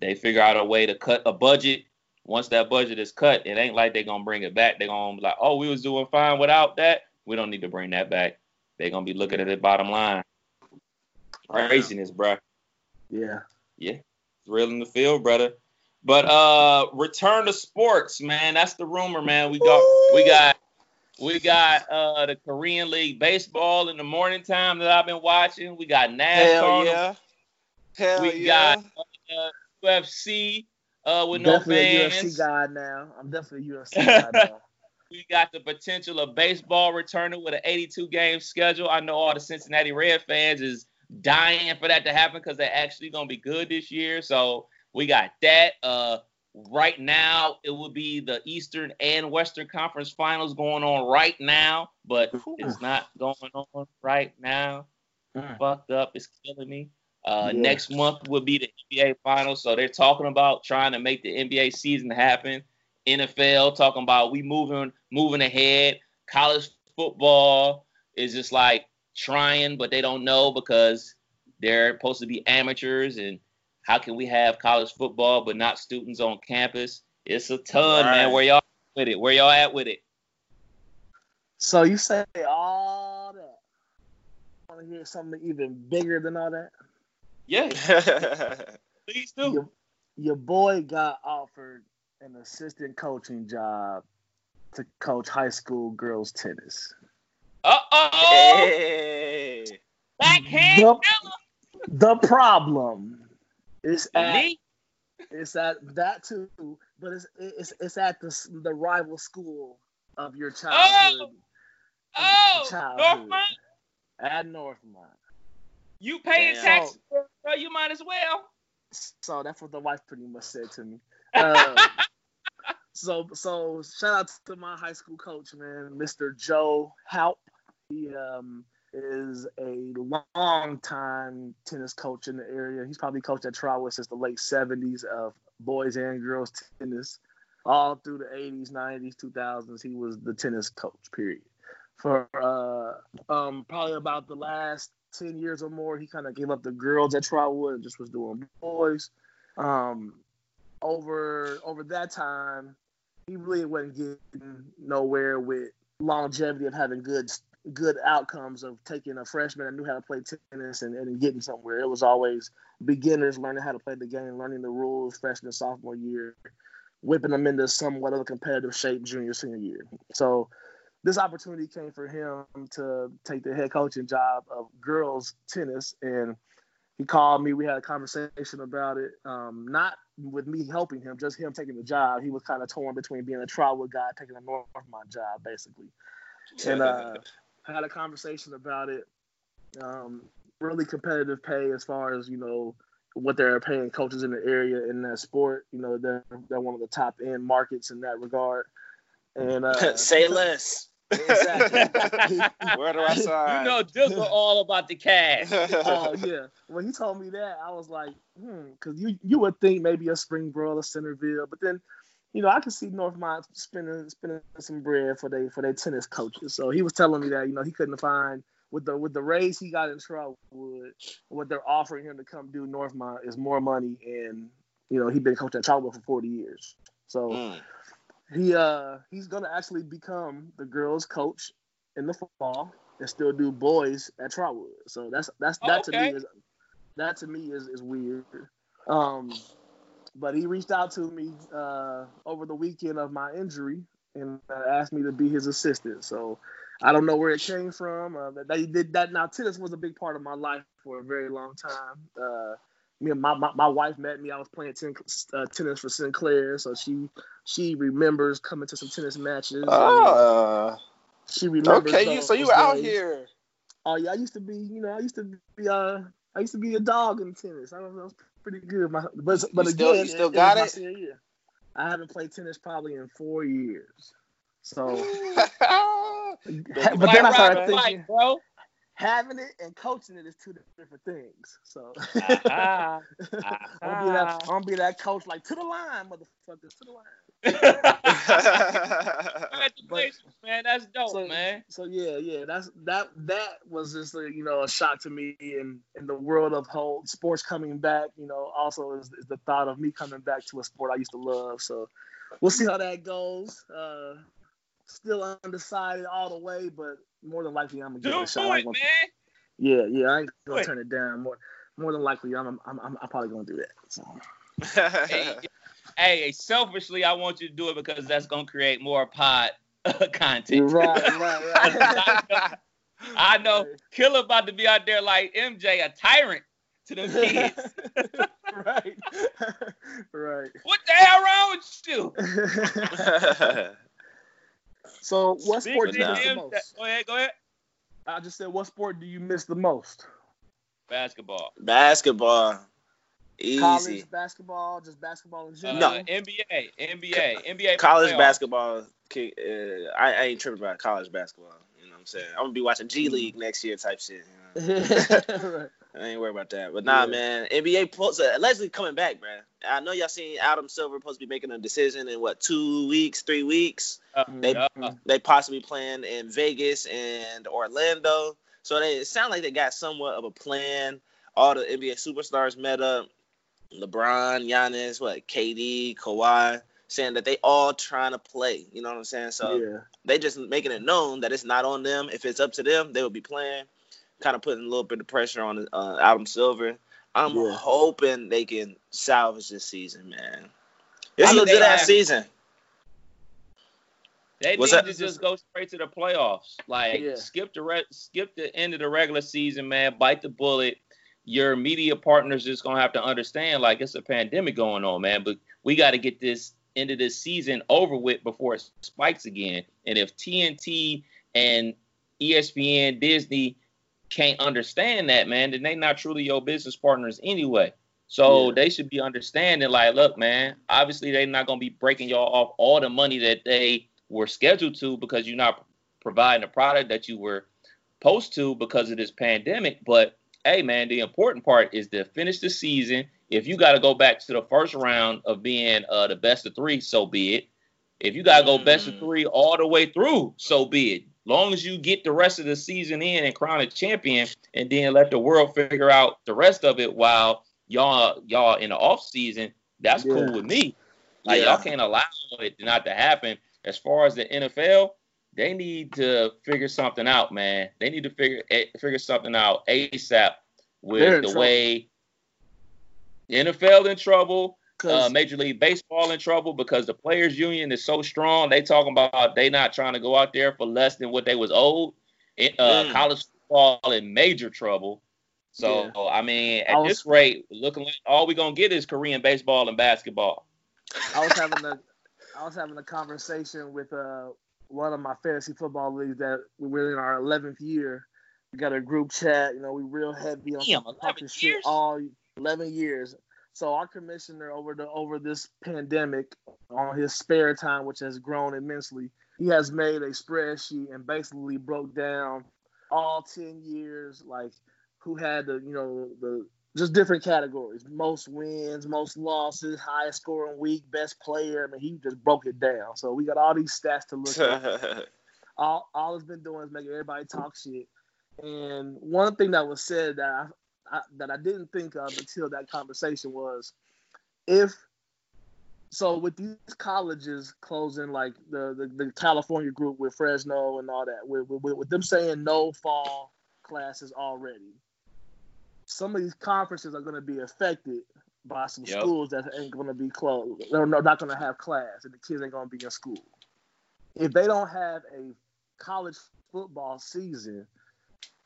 they figure out a way to cut a budget once that budget is cut, it ain't like they're gonna bring it back. They're gonna be like, oh, we was doing fine without that. We don't need to bring that back. They're gonna be looking at the bottom line. Craziness, bro. Yeah. Yeah. Thrill in the field, brother. But uh return to sports, man. That's the rumor, man. We got we got we got uh the Korean League baseball in the morning time that I've been watching. We got NASCAR. Hell yeah. Hell we yeah. got uh, UFC uh with definitely no a fans. UFC guy now. I'm definitely a UFC guy now. We got the potential of baseball returning with an 82 game schedule. I know all the Cincinnati Red fans is dying for that to happen because they're actually gonna be good this year. So we got that. Uh, right now it will be the Eastern and Western Conference Finals going on right now, but it's not going on right now. Mm. Fucked up. It's killing me. Uh, Yeah. Next month will be the NBA Finals, so they're talking about trying to make the NBA season happen. NFL talking about we moving moving ahead. College football is just like trying, but they don't know because they're supposed to be amateurs. And how can we have college football but not students on campus? It's a ton, man. Where y'all at with it? Where y'all at with it? So you say all that. Want to hear something even bigger than all that? Yeah, please do. Your, your boy got offered an assistant coaching job to coach high school girls tennis. Uh oh, hey. backhand Yup. killer. The problem is at Knee. it's at that too, but it's it's it's at the the rival school of your childhood. Oh, Childhood. Northmont, At Northmont. you paying Damn. taxes, bro? You might as well. So that's what the wife pretty much said to me. Uh, so so shout out to my high school coach, man, Mr. Joe Haupt. He um is a long time tennis coach in the area. He's probably coached at Trotwood since the late 70s of boys and girls tennis. All through the 80s, 90s, 2000s, he was the tennis coach, period. For uh, um, probably about the last 10 years or more, he kind of gave up the girls at Trotwood and just was doing boys. Um, over over that time, he really wasn't getting nowhere with longevity of having good good outcomes of taking a freshman that knew how to play tennis and, and getting somewhere. It was always beginners learning how to play the game, learning the rules freshman sophomore year, whipping them into somewhat of a competitive shape junior senior year. So this opportunity came for him to take the head coaching job of girls tennis and he called me. We had a conversation about it. Um, not with me helping him, just him taking the job. He was kind of torn between being a Trotwood guy, taking a Northmont job, basically. And uh, had a conversation about it. Um, really competitive pay as far as you know what they're paying coaches in the area in that sport. You know they're they're one of the top end markets in that regard. And uh, Say less. Exactly. Where do I sign? You sign? know, Dizzle all about the cash. oh yeah. When he told me that, I was like, hmm, because you you would think maybe a Springboro or Centerville, but then, you know, I could see Northmont spending spending some bread for they for their tennis coaches. So he was telling me that you know he couldn't find with the with the raise he got in Trotwood, what they're offering him to come do Northmont is more money, and you know he's been coaching at Trotwood for forty years. So Mm. He uh he's gonna actually become the girls coach in the fall and still do boys at Trotwood. So that's that's that to Okay. me is that to me is, is weird. Um but he reached out to me uh over the weekend of my injury and uh, asked me to be his assistant. So I don't know where it came from. Uh, that he did that. Now tennis was a big part of my life for a very long time. Uh, me and my, my, my wife met me. I was playing ten, uh, tennis for Sinclair, so she she remembers coming to some tennis matches. and Ah, she remembers. okay. You so you those out here? Oh yeah, I used to be. You know, I used to be. Uh, I used to be a dog in tennis. I don't know. It was pretty good. My, but but You again, still- you still was got my it? I haven't played tennis probably in four years. So, but then I Rock started Fight, thinking, bro. Having it and coaching it is two different things. So Ah, I'm gonna be that I'm gonna be that coach like to the line, motherfuckers, to the line. Congratulations, man. That's dope, So- man. So yeah, yeah, that's that that was just a, you know a shock to me in in the world of whole sports coming back. You know, also is, is the thought of me coming back to a sport I used to love. So we'll see how that goes. Uh, still undecided all the way, but more than likely I'm gonna give Do it a shot. it, Gonna, man. yeah, yeah, I ain't gonna Do turn it down. More, more than likely, I'm, I'm, I'm, I'm probably gonna do that. So. hey, hey, selfishly, I want you to do it because that's gonna create more pod uh, content. Right, right, right. I know Killer about to be out there like MJ, a tyrant to them kids. right, right. what the hell wrong with you? So, what Speak sport do you miss the him. most? Go ahead, go ahead. I just said, what sport do you miss the most? Basketball. Basketball. Easy. College basketball, just basketball in Uh, general. No. NBA, NBA, NBA. college playoffs. basketball. Uh, I, I ain't tripping about college basketball. You know what I'm saying? I'm gonna be watching G League next year type shit. You know? right. I ain't worried about that. But nah, Yeah. man, NBA supposed to, allegedly coming back, man. I know y'all seen Adam Silver supposed to be making a decision in what two weeks, three weeks. Uh, They they possibly playing in Vegas and Orlando. So they it sound like they got somewhat of a plan. All the NBA superstars met up. LeBron, Giannis, what, KD, Kawhi, saying that they all trying to play. You know what I'm saying? So yeah. they just making it known that it's not on them. If it's up to them, they will be playing. Kind of putting a little bit of pressure on uh, Adam Silver. I'm Yeah. hoping they can salvage this season, man. It's I a mean, they legit ass season. They What's need that? to just go straight to the playoffs. Like Yeah. skip the re- skip the end of the regular season, man. Bite the bullet. Your media partners just gonna have to understand, like it's a pandemic going on, man. But we got to get this end of this season over with before it spikes again. And if TNT and ESPN, Disney can't understand that, man, then they not truly your business partners anyway. So Yeah. they should be understanding, like, look, man, obviously they're not gonna be breaking y'all off all the money that they were scheduled to because you're not providing a product that you were supposed to because of this pandemic. But hey, man, the important part is to finish the season. If you got to go back to the first round of being uh, the best of three, so be it. If you got to go best of Mm. three all the way through, so be it. Long as you get the rest of the season in and crown a champion, and then let the world figure out the rest of it while y'all y'all in the off season, that's Yeah. cool with me. Like Yeah. y'all can't allow it not to happen. As far as the NFL, they need to figure something out, man. They need to figure eh, figure something out ASAP with the trouble. way the NFL in trouble, uh, Major League Baseball in trouble because the players union is so strong. They talking about they not trying to go out there for less than what they was owed. Uh, Mm. College football in major trouble. So Yeah. I mean, I at was- this rate, looking like all we gonna get is Korean baseball and basketball. I was having a I was having a conversation with uh one of my fantasy football leagues that we're in our 11th year. We got a group chat. You know, we real heavy on Damn, some 11 talking shit years? all 11 years. So our commissioner over the over this pandemic on his spare time, which has grown immensely, he has made a spreadsheet and basically broke down all 10 years, like who had the you know the just different categories. Most wins most losses highest scoring week best player. I mean he just broke it down. So we got all these stats to look at. All, all it's been doing is making everybody talk shit. And one thing that was said that I, that i didn't think of until that conversation was if so with these colleges closing like the the, the california group with fresno and all that with, with, with them saying no fall classes already some of these conferences are going to be affected by some Yep. schools that ain't going to be closed. They're not going to have class, and the kids ain't going to be in school. If they don't have a college football season,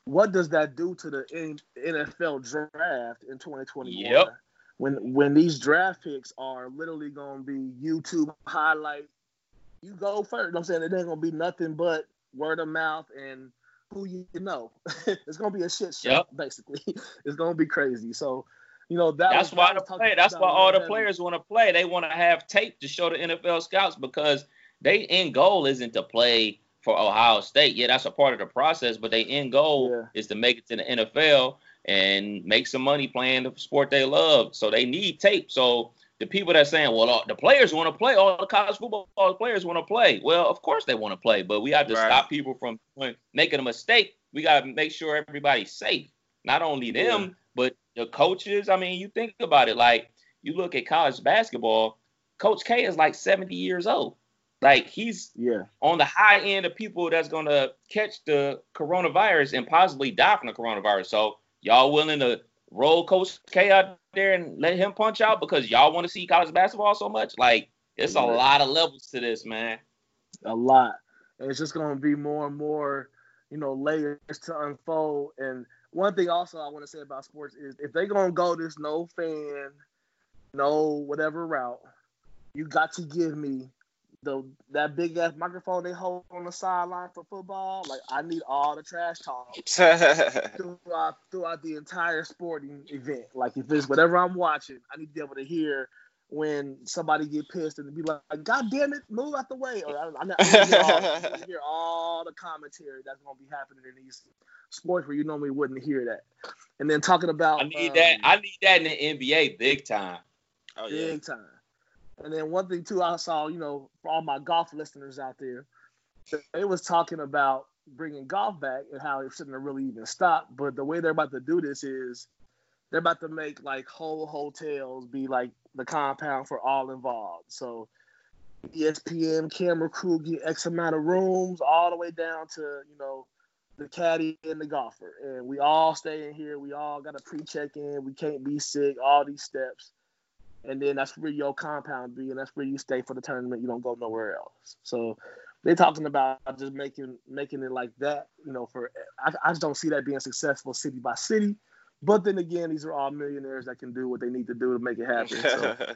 what does that do to the NFL draft in 2021? Yep. When when these draft picks are literally going to be YouTube highlight, you go first. You know I'm saying it ain't going to be nothing but word of mouth and who you know. it's going to be a shit show, Yep. basically. it's going to be crazy. So, you know that That's why the play. That's why all the players want to play. They want to have tape to show the NFL scouts because they end goal isn't to play for Ohio State. Yeah, that's a part of the process, but they end goal Yeah. is to make it to the NFL and make some money playing the sport they love. So they need tape. So the people that saying, well, all, the players want to play, all the college football players want to play. Well, of course they want to play, but we have to Right. stop people from making a mistake. We got to make sure everybody's safe. Not only them, but the coaches. I mean, you think about it. Like you look at college basketball, Coach K is like 70 years old. Like he's yeah on the high end of people that's gonna catch the coronavirus and possibly die from the coronavirus. So y'all willing to roll Coach K out there and let him punch out because y'all want to see college basketball so much? Like it's a lot of levels to this, man. A lot. And it's just gonna be more and more, you know, layers to unfold. And one thing also I want to say about sports is if they're gonna go this no fan, no whatever route, you got to give me the that big ass microphone they hold on the sideline for football. Like I need all the trash talk throughout throughout the entire sporting event. Like if it's whatever I'm watching, I need to be able to hear when somebody get pissed and be like, "God damn it, move out the way!" Or I'm not hear all, hear all the commentary that's gonna be happening in these sports where you normally wouldn't hear that. And then talking about, I need um, that. I need that in the NBA big time. Oh, big yeah. time. And then one thing too, I saw, you know, for all my golf listeners out there, they was talking about bringing golf back and how it shouldn't have really even stopped. But the way they're about to do this is they're about to make like whole hotels be like the compound for all involved. So ESPN camera crew get X amount of rooms, all the way down to you know the caddy and the golfer, and we all stay in here. We all got to pre-check in. We can't be sick. All these steps and then that's where your compound be, and that's where you stay for the tournament. You don't go nowhere else. So they're talking about just making making it like that. You know, for I, I just don't see that being successful city by city. But then again, these are all millionaires that can do what they need to do to make it happen. So.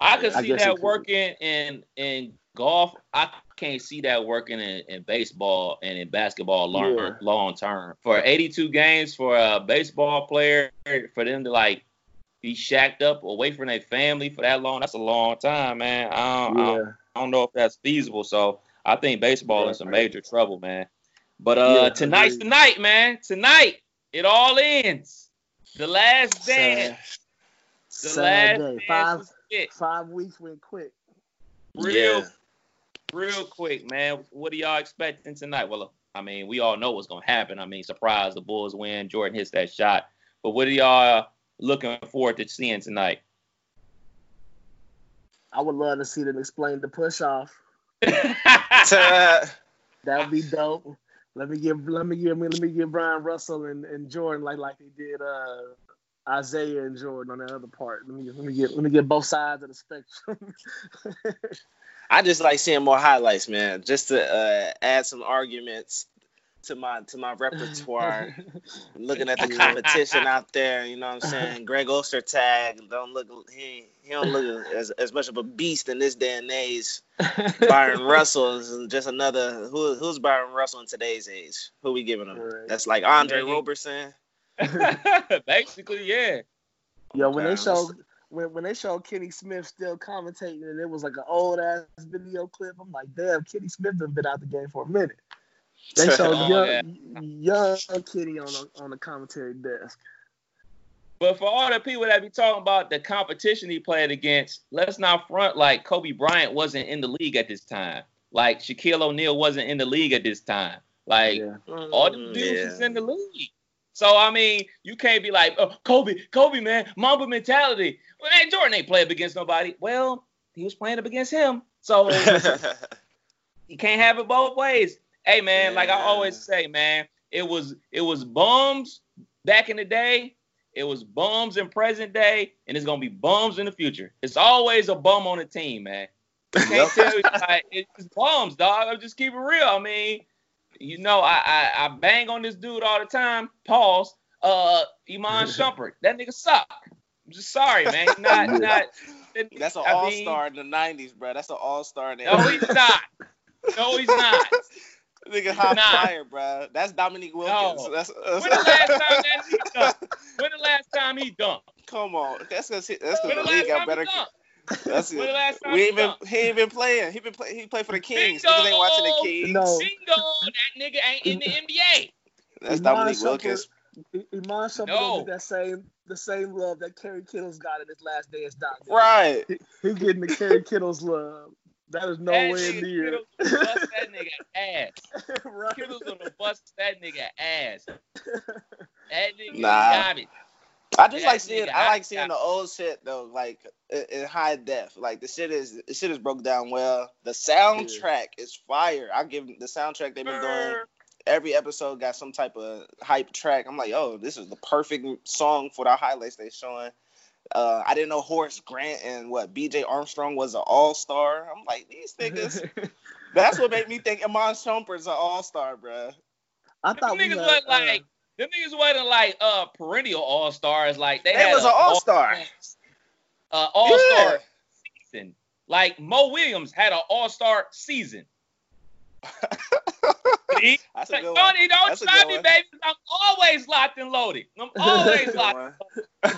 I could see I that working in in golf. I can't see that working in, in baseball and in basketball long yeah. long term. For 82 games for a baseball player, for them to like be shacked up away from their family for that long. That's a long time, man. I don't, yeah. I don't, I don't know if that's feasible. So I think baseball yeah, in some major trouble, man. But uh, yeah, tonight's the night, man. Tonight it all ends. The last dance. The Sad last day. Five, five weeks went quick. Real, real quick, man. What are y'all expecting tonight? Well, I mean, we all know what's gonna happen. I mean, surprise, the Bulls win. Jordan hits that shot. But what are y'all looking forward to seeing tonight? I would love to see them explain the push off. that would be dope. Let me give let me give let me give Bryon Russell and, and Jordan like like they did uh, Isaiah and Jordan on the other part. Let me let me get let me get both sides of the spectrum. I just like seeing more highlights, man, just to uh, add some arguments to my to my repertoire. looking at the competition out there, you know what I'm saying? Greg Ostertag don't look he he don't look as, as much of a beast in this day and age. Byron Russell is just another who who's Byron Russell in today's age? Who we giving him? Right. That's like Andre yeah, Roberson. Basically, yeah. Yo, when they show when, when they showed Kenny Smith still commentating and it was like an old ass video clip, I'm like, damn, Kenny Smith done been out the game for a minute. They showed oh, young, yeah. young Kitty on a, on the commentary desk. But for all the people that be talking about the competition he played against, let's not front like Kobe Bryant wasn't in the league at this time. Like Shaquille O'Neal wasn't in the league at this time. Like yeah. all the mm, dudes yeah. is in the league. So I mean, you can't be like, oh, Kobe, Kobe, man, Mamba mentality. Well, man, Jordan ain't playing against nobody. Well, he was playing up against him. So you can't have it both ways. Hey man, yeah. like I always say, man, it was it was bums back in the day. It was bums in present day, and it's gonna be bums in the future. It's always a bum on the team, man. I can't tell you like, it's bums, dog. I'm just keep it real. I mean, you know, I, I, I bang on this dude all the time. Pause. Uh, Iman Shumpert, that nigga suck. I'm just sorry, man. Not not. That's an all star in the '90s, bro. That's an all star. No, he's not. No, he's not. Nigga hot nah. fire, bro. That's Dominique Wilkins. No. That's, that's, when the last time that he dunked? When the last time he dunked? Come on, that's cause that's cause the, the league got better. That's it. we ain't been he ain't been playing. He been play, he played for the Kings. Bingo! Ain't watching the Kings. No. Bingo, that nigga ain't in the NBA. That's Iman Dominique Wilkins. Iman Shumpert no. that same the same love that Kerry Kittles got in his last day as Doc. Right. He, he getting the Kerry Kittles love. That is nowhere that near. bust that nigga ass. right. Kittle's gonna bust that nigga ass. That nigga nah. got it. I just like seeing. I like seeing the old shit though, like in high def. Like the shit is, the shit is broke down well. The soundtrack yeah. is fire. I give the soundtrack they've been doing. Every episode got some type of hype track. I'm like, oh, this is the perfect song for the highlights they showing. Uh, I didn't know Horace Grant and what BJ Armstrong was an all star. I'm like, these niggas. that's what made me think Iman Shumpert's an all star, bro. I thought niggas had, uh, like them niggas wasn't like uh perennial all stars. Like they, they had was an all star. Uh, all star yeah. season. Like Mo Williams had an all star season. See? That's a good one. Don't, don't try me, baby. I'm always locked and loaded. I'm always locked.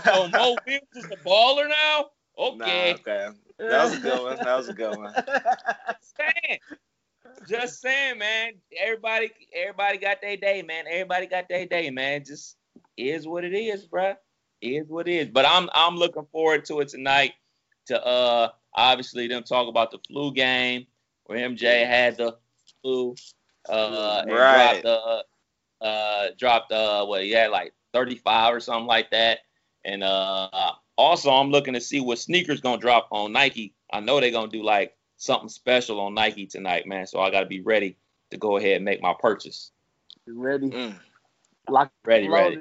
so Mo Williams is a baller now. Okay. Nah, okay. That was a good one. That was a good one. Just saying, man. Everybody, everybody got their day, man. Everybody got their day, man. Just is what it is, bro. Is what it is. But I'm I'm looking forward to it tonight. To uh, obviously them talk about the flu game where MJ had the flu. Uh, right. dropped uh, uh, dropped uh, what he had like 35 or something like that. And uh, also I'm looking to see what sneakers gonna drop on Nike. I know they're gonna do like something special on Nike tonight, man. So I got to be ready to go ahead and make my purchase. Ready? Mm. Lock, ready, ready.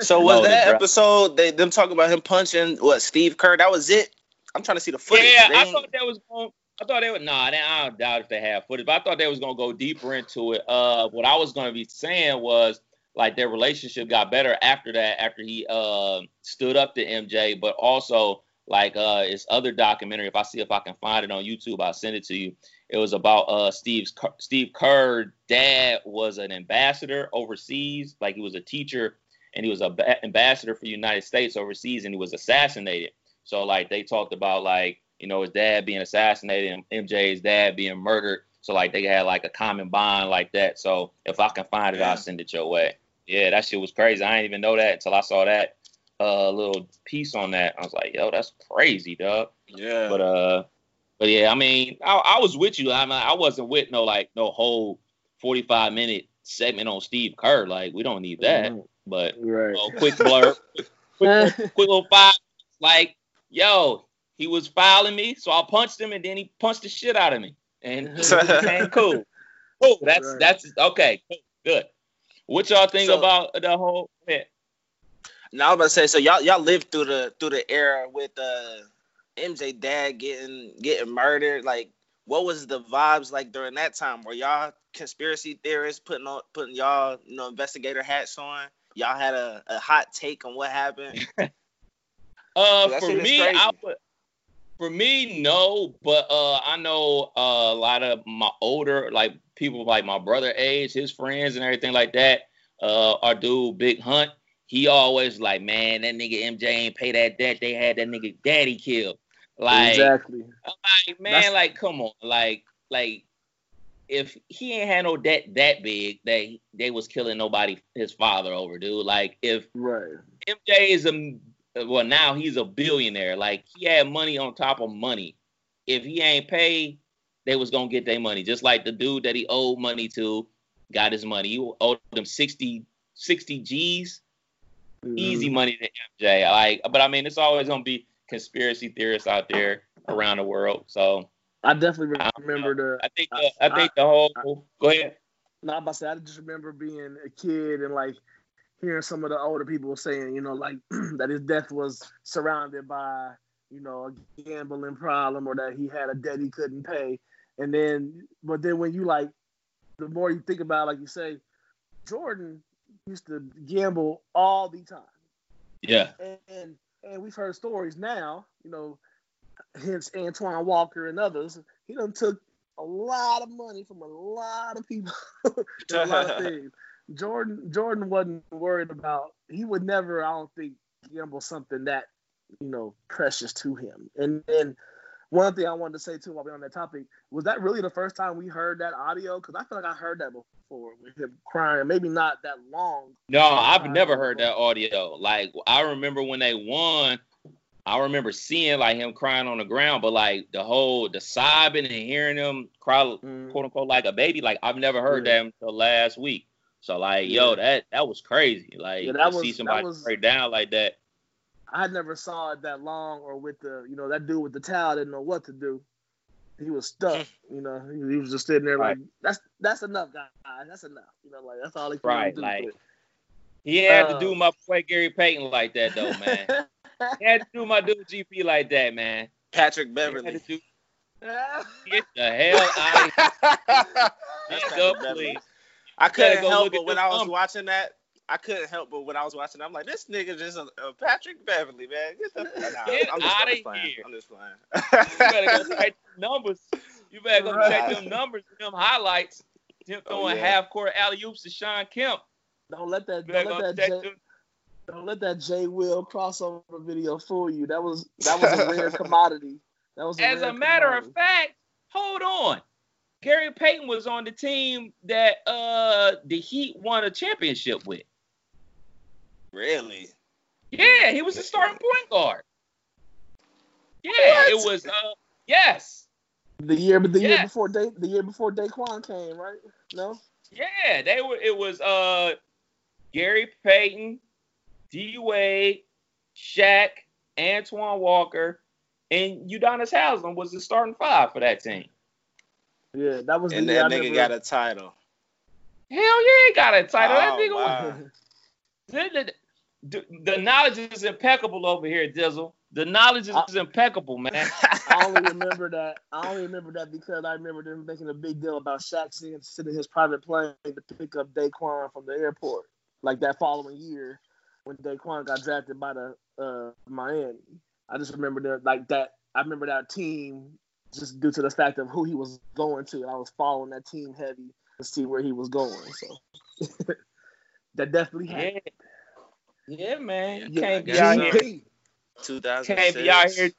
so was that bro. episode they them talking about him punching what Steve Kerr? That was it. I'm trying to see the footage. Yeah, I thought that was going. I thought they would. Nah, I don't doubt if they have footage, but I thought they was gonna go deeper into it. Uh, what I was gonna be saying was like their relationship got better after that, after he uh stood up to MJ, but also like uh it's other documentary. If I see if I can find it on YouTube, I'll send it to you. It was about uh Steve's Steve Kerr dad was an ambassador overseas, like he was a teacher and he was a ba- ambassador for the United States overseas and he was assassinated. So like they talked about like, you know, his dad being assassinated and MJ's dad being murdered. So like they had like a common bond like that. So if I can find it, yeah. I'll send it your way. Yeah, that shit was crazy. I didn't even know that until I saw that uh, little piece on that. I was like, yo, that's crazy, dog. Yeah. But uh, but yeah, I mean, I, I was with you. I mean, I wasn't with no like no whole forty five minute segment on Steve Kerr. Like, we don't need that. Mm-hmm. But right. You know, quick blur, quick, quick little five. Like, yo, he was fouling me, so I punched him, and then he punched the shit out of me, and became cool. Cool. That's right. that's okay. Good. What y'all think so, about the whole? Yeah. Now I was about to say, so y'all y'all lived through the through the era with uh MJ dad getting getting murdered. Like, what was the vibes like during that time? Were y'all conspiracy theorists putting on putting y'all you know investigator hats on? Y'all had a, a hot take on what happened. uh, for me, I would. For me, no, but uh, I know uh, a lot of my older, like people like my brother age, his friends and everything like that. Uh, our dude Big Hunt, he always like, man, that nigga MJ ain't pay that debt. They had that nigga daddy killed. Like exactly. like, man, That's... like, come on, like, like, if he ain't had no debt that big that he, they was killing nobody, his father over, dude. Like, if right, MJ is a well, now he's a billionaire. Like, he had money on top of money. If he ain't pay, they was gonna get their money. Just like the dude that he owed money to got his money. You owed them 60, 60 G's mm-hmm. easy money to MJ. Like, but I mean, it's always gonna be conspiracy theorists out there around the world. So I definitely remember the. I think the, I, I think the whole. I, go ahead. No, I'm about to say I just remember being a kid and like hearing some of the older people saying, you know, like that his death was surrounded by, you know, a gambling problem or that he had a debt he couldn't pay. And then, but then when you like, the more you think about, it, like you say, Jordan used to gamble all the time. Yeah. And, and, and we've heard stories now, you know, hence Antoine Walker and others. He done took a lot of money from a lot of people, a lot of things. Jordan Jordan wasn't worried about. He would never, I don't think, gamble something that you know precious to him. And then one thing I wanted to say too while we're on that topic was that really the first time we heard that audio? Because I feel like I heard that before with him crying. Maybe not that long. No, I've never heard that audio. Like I remember when they won. I remember seeing like him crying on the ground, but like the whole the sobbing and hearing him cry, mm. quote unquote, like a baby. Like I've never heard that until last week. So like, yeah. yo, that that was crazy. Like yeah, that to was, see somebody was, break down like that I never saw it that long, or with the you know that dude with the towel didn't know what to do. He was stuck, you know. He, he was just sitting there right. like, "That's that's enough, guys. That's enough." You know, like that's all he can right, do. Like, he had uh, to do my boy Gary Payton like that, though, man. he had to do my dude GP like that, man. Patrick Beverley. Do... Get the hell out of here. I couldn't help but when I was watching that, I couldn't help but when I was watching, I'm like, this nigga just a, a Patrick Beverley, man. Get the nah, Get I'm just, out of here. I'm just playing. you better go check them numbers. You better go right. check them numbers, them highlights. Him oh, throwing oh, yeah. half court alley oops to Shawn Kemp. Don't let that. Don't let that. Jay, don't let that Jay Will crossover video fool you. That was that was a rare commodity. That was. A As a matter commodity. of fact, hold on. Gary Payton was on the team that uh the Heat won a championship with. Really? Yeah, he was the starting point guard. Yeah, what? it was. Uh, yes. The year, but the yes. year before Day, the year before Daquan came, right? No. Yeah, they were. It was uh, Gary Payton, D Wade, Shaq, Antoine Walker, and Udonis Haslem was the starting five for that team. Yeah, that was. And that nigga got a title. Hell yeah, he got a title. Oh, that nigga wow. was. The, the, the, knowledge is impeccable over here, Dizzle. The knowledge is, I, impeccable, man. I only remember that. I only remember that because I remember them making a big deal about Shaq sitting, sitting in his private plane to pick up Daquan from the airport, like that following year when Daquan got drafted by the uh, Miami. I just remember that, like that. I remember that team just due to the fact of who he was going to. I was following that team heavy to see where he was going. So that definitely happened. Yeah, yeah man. You can't be out here. 2006. Can't be out here.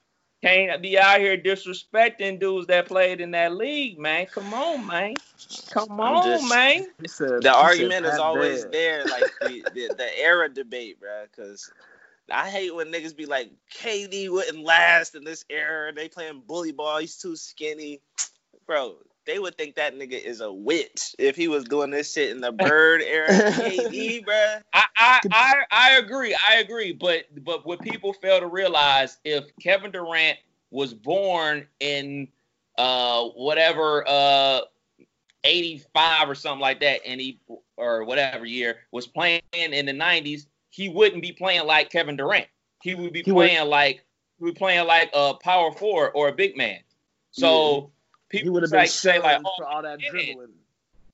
Can't be out here disrespecting dudes that played in that league, man. Come on, man. Come on, just, man. Said, the argument is always bad. there, like the, the, the era debate, bro. Because I hate when niggas be like, KD wouldn't last in this era. They playing bully ball. He's too skinny. Bro, they would think that nigga is a witch if he was doing this shit in the bird era. KD, bro. I, I, I, I agree. I agree. But but what people fail to realize, if Kevin Durant was born in uh whatever uh 85 or something like that, and he or whatever year was playing in the 90s, he wouldn't be playing like Kevin Durant. He would be he playing would. like he would be playing like a power forward or a big man. So yeah. people would have been like, say like, oh, all that dribbling.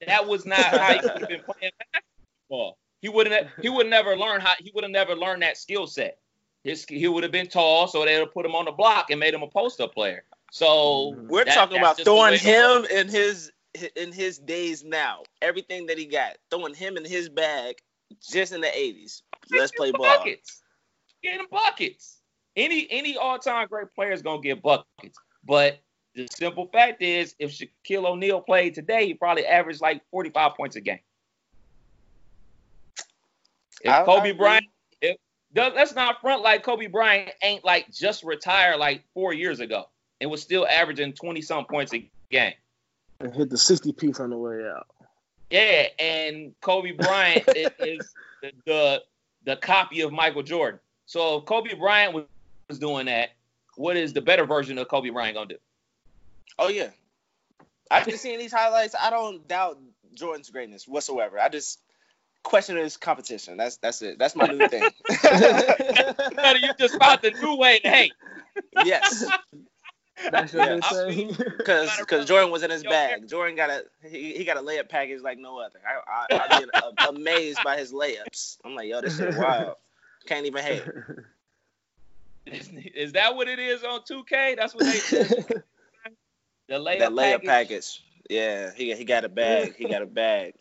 That was not how he would have been playing basketball. He wouldn't. He would never learn how. He would have never learned that skill set. His he would have been tall, so they would have put him on the block and made him a post up player. So mm-hmm. we're that, talking about throwing him in his in his days now. Everything that he got, throwing him in his bag just in the 80s. Let's play ball. Buckets. Getting buckets. Any any all time great player is gonna get buckets. But the simple fact is, if Shaquille O'Neal played today, he probably averaged like 45 points a game. If I, Kobe I Bryant, if let's not front like Kobe Bryant ain't like just retired like four years ago and was still averaging 20 some points a game. And hit the 60 piece on the way out. Yeah, and Kobe Bryant is the, the, the copy of Michael Jordan. So if Kobe Bryant was, doing that, what is the better version of Kobe Bryant gonna do? Oh yeah, after seeing these highlights, I don't doubt Jordan's greatness whatsoever. I just question his competition. That's that's it. That's my new thing. you just found the new way to hate. Yes. That's what yeah. Because because Jordan was in his bag. Jordan got a he, he got a layup package like no other. I I, I been amazed by his layups. I'm like, yo, this shit wild. Can't even hate. Is, is that what it is on 2K? That's what they said. the layup, that layup package. package. Yeah, he he got a bag. He got a bag.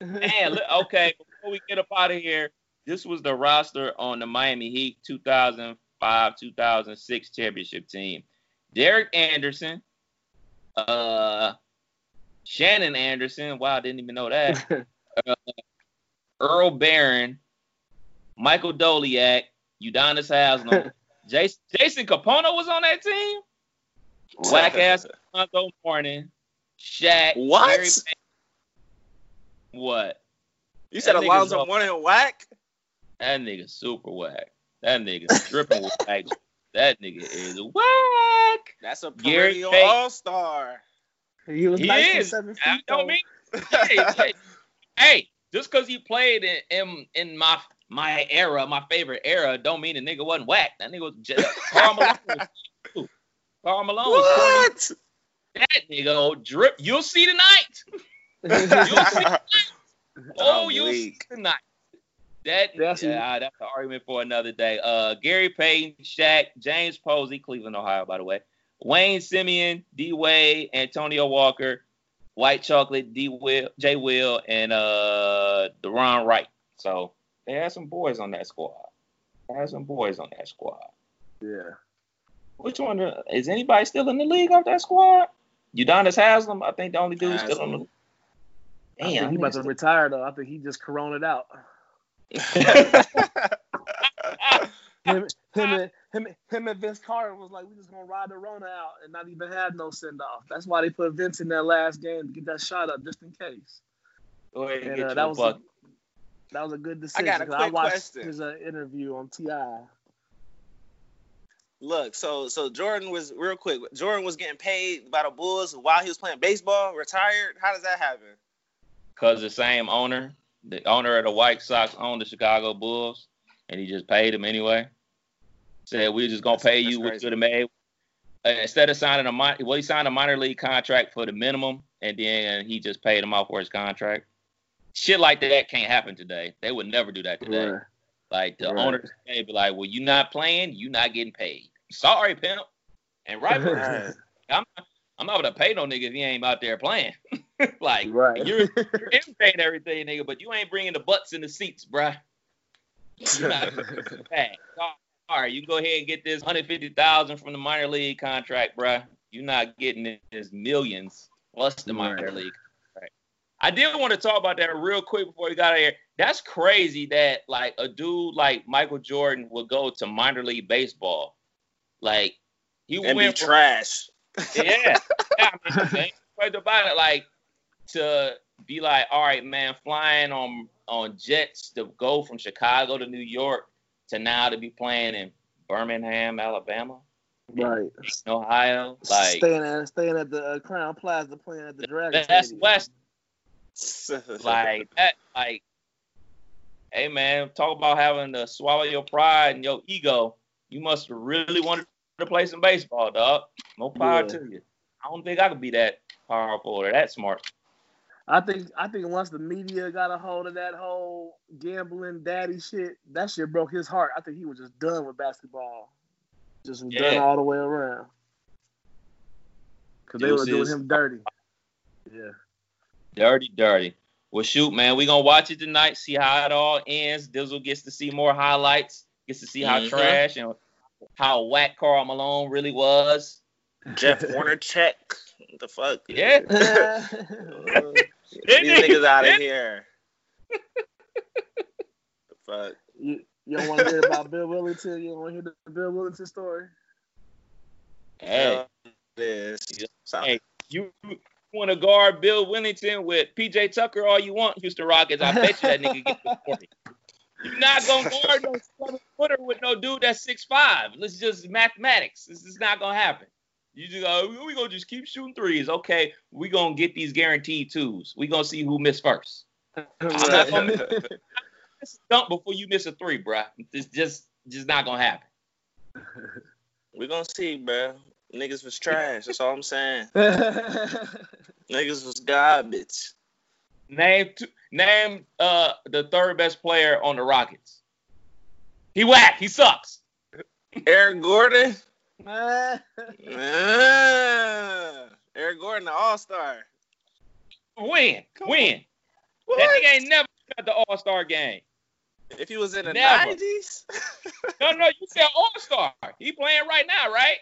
Man, okay. Before we get up out of here, this was the roster on the Miami Heat 2005 2006 championship team. Derek Anderson, uh, Shandon Anderson. Wow, I didn't even know that. uh, Earl Barron, Michael Doleac, Udonis Haslem, Jason, Jason Kapono was on that team. Whack ass Alonzo Mourning, Shaq. What? what? You said Alonzo Mourning whack? That nigga super whack. That nigga dripping with wax. That nigga is whack. That's a perennial all star. He was He nice is. seven feet. I don't mean. Hey, hey, hey, just because he played in, in in my my era, my favorite era, don't mean the nigga wasn't whack. That nigga was just Karl Malone. Was, too. Karl Malone was What? that nigga old drip. You'll see tonight. You'll see. Oh, I'm you'll see tonight. Oh, That That's yeah, that's an argument for another day. Uh, Gary Payton, Shaq, James Posey, Cleveland, Ohio, by the way. Wayne Simien, D Wade, Antoine Walker, White Chocolate, D Will, J Will, and uh, Deron Wright. So they had some boys on that squad. They had some boys on that squad. Yeah. Which one uh, is anybody still in the league off that squad? Udonis Haslem, I think the only dude still on the. I think Damn, he about to retire though. I think he just coroned out. Him, him, and, him, him and Vince Carter was like, we just gonna ride the Rona out and not even have no send off. That's why they put Vince in that last game to get that shot up just in case. Go ahead and And uh, that was buck. a, that was a good decision. got a 'cause I watched question. his uh, interview on Ti. Look, so so Jordan was real quick. Jordan was getting paid by the Bulls while he was playing baseball, retired. How does that happen? Cause the same owner, the owner of the White Sox owned the Chicago Bulls, and he just paid him anyway. Said we're just gonna That's- pay that's you what crazy. you have made. Uh, instead of signing a minor, well, he signed a minor league contract for the minimum, and then he just paid him off for his contract. Shit like that can't happen today. They would never do that today. Right. Like the Right. owner today be like, "Well, you're not playing, you're not getting paid. Sorry, pimp." And right, Right. I'm I'm not gonna pay no nigga if he ain't out there playing. like Right. you're you're everything, nigga, but you ain't bringing the butts in the seats, bruh. You're not Hey, all right, you go ahead and get this hundred fifty thousand from the minor league contract, bruh. You're not getting this millions plus the minor Right. league. I did want to talk about that real quick before we got out of here. That's crazy that like a dude like Michael Jordan would go to minor league baseball. Like he and be went from trash. Yeah. yeah I mean, ain't about it. Like to be like, all right, man, flying on on jets to go from Chicago to New York to now to be playing in Birmingham, Alabama, right. Ohio. Like staying at staying at the uh, Crowne Plaza playing at the Dragon. that's Stadium. West. Like that. Like, hey man, talk about having to swallow your pride and your ego. You must really wanted to play some baseball, dog. No power Yeah. to you. I don't think I could be that powerful or that smart. I think I think once the media got a hold of that whole gambling daddy shit, that shit broke his heart. I think he was just done with basketball. Just was done all the way around. Cause they were doing him dirty. Yeah. Dirty, dirty. Well, shoot, man, we gonna watch it tonight. See how it all ends. Dizzle gets to see more highlights. Gets to see how Mhm. trash and how whack Karl Malone really was. Jeff Warner check. The fuck? Yeah. These niggas out of here. the fuck? you, you don't want to hear about Bill Wennington? You don't want to hear the Bill Wennington story? Hey, This. Hey. you want to guard Bill Wennington with PJ Tucker all you want, Houston Rockets? I bet you that nigga gets the 40. You're not gonna guard no seven footer with no dude that's six five. Let's just mathematics. This is not gonna happen. You just uh, go, we gonna just keep shooting threes. Okay, we gonna get these guaranteed twos. We gonna see who missed first. I'm not gonna miss- Miss a dunk before you miss a three, bro. It's just just not gonna happen. we gonna see, bro. Niggas was trash. That's all I'm saying. Niggas was garbage. Name two, name uh the third best player on the Rockets. He whack. He sucks. Eric Gordon. Man. Ah, Eric Gordon, the All Star. Win. Come Win. What? That nigga ain't never at the All Star game. If he was in the Never. nineties, No, no, you said All Star. He playing right now, right?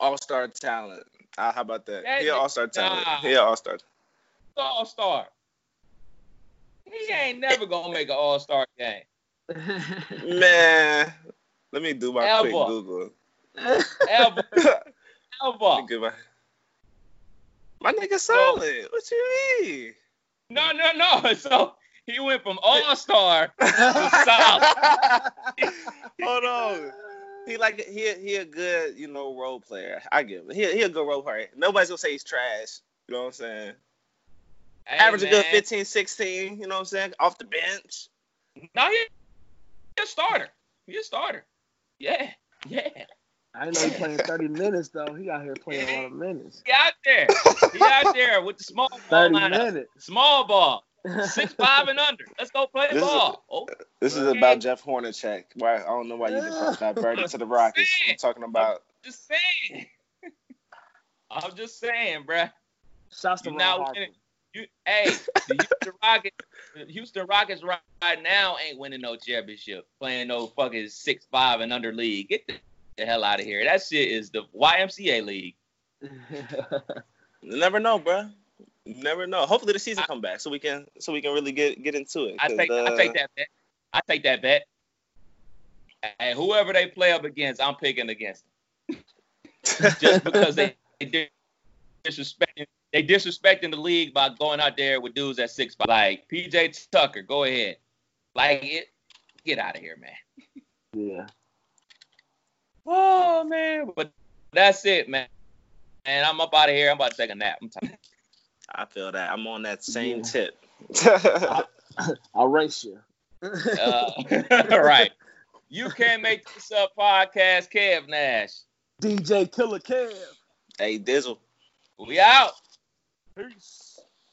All Star talent. Ah, how about that? That He All Star talent. nah. He All Star. All Star. He ain't never gonna make an All Star game. Man, let me do my quick Google. Ever, Let ever. my. My nigga solid. What you mean? No, no, no. So he went from all star to solid. Hold on. He like he he a good you know role player. I give him. He he a good role player. Nobody's gonna say he's trash. You know what I'm saying? Hey, Average man. a good 15, 16. You know what I'm saying? Off the bench. No, he, he a starter. He a starter. Yeah, yeah. I know he's playing 30 minutes though. He out here playing a lot of minutes. He out there. He out there with the small ball 30 lineup. minutes. Small ball. Six five and under. Let's go play this ball. Is, oh, this is about Jeff Hornacek. Why I don't know why you diverted to the Rockets. I'm talking about. I'm just saying. I'm just saying, bruh. Shots to Ron you, hey, the Houston Rockets, Houston Rockets right, right, now ain't winning no championship, playing no fucking six five and under league. Get the, the hell out of here. That shit is the YMCA league. never know, bro. Never know. Hopefully the season I, come back so we can so we can really get get into it. I take uh, I take that bet. I take that bet. And whoever they play up against, I'm picking against them. Just because they, they disrespecting they disrespecting the league by going out there with dudes at six five. Like PJ Tucker, go ahead. Like it, get out of here, man. Yeah. Oh man, but that's it, man. And I'm up out of here. I'm about to take a nap. I'm tired. I feel that. I'm on that same yeah. tip. I'll, I'll race you. uh, right. You can't make this up podcast, Kev Nash. DJ Killer Kev. Hey, Dizzle. We out. Peace.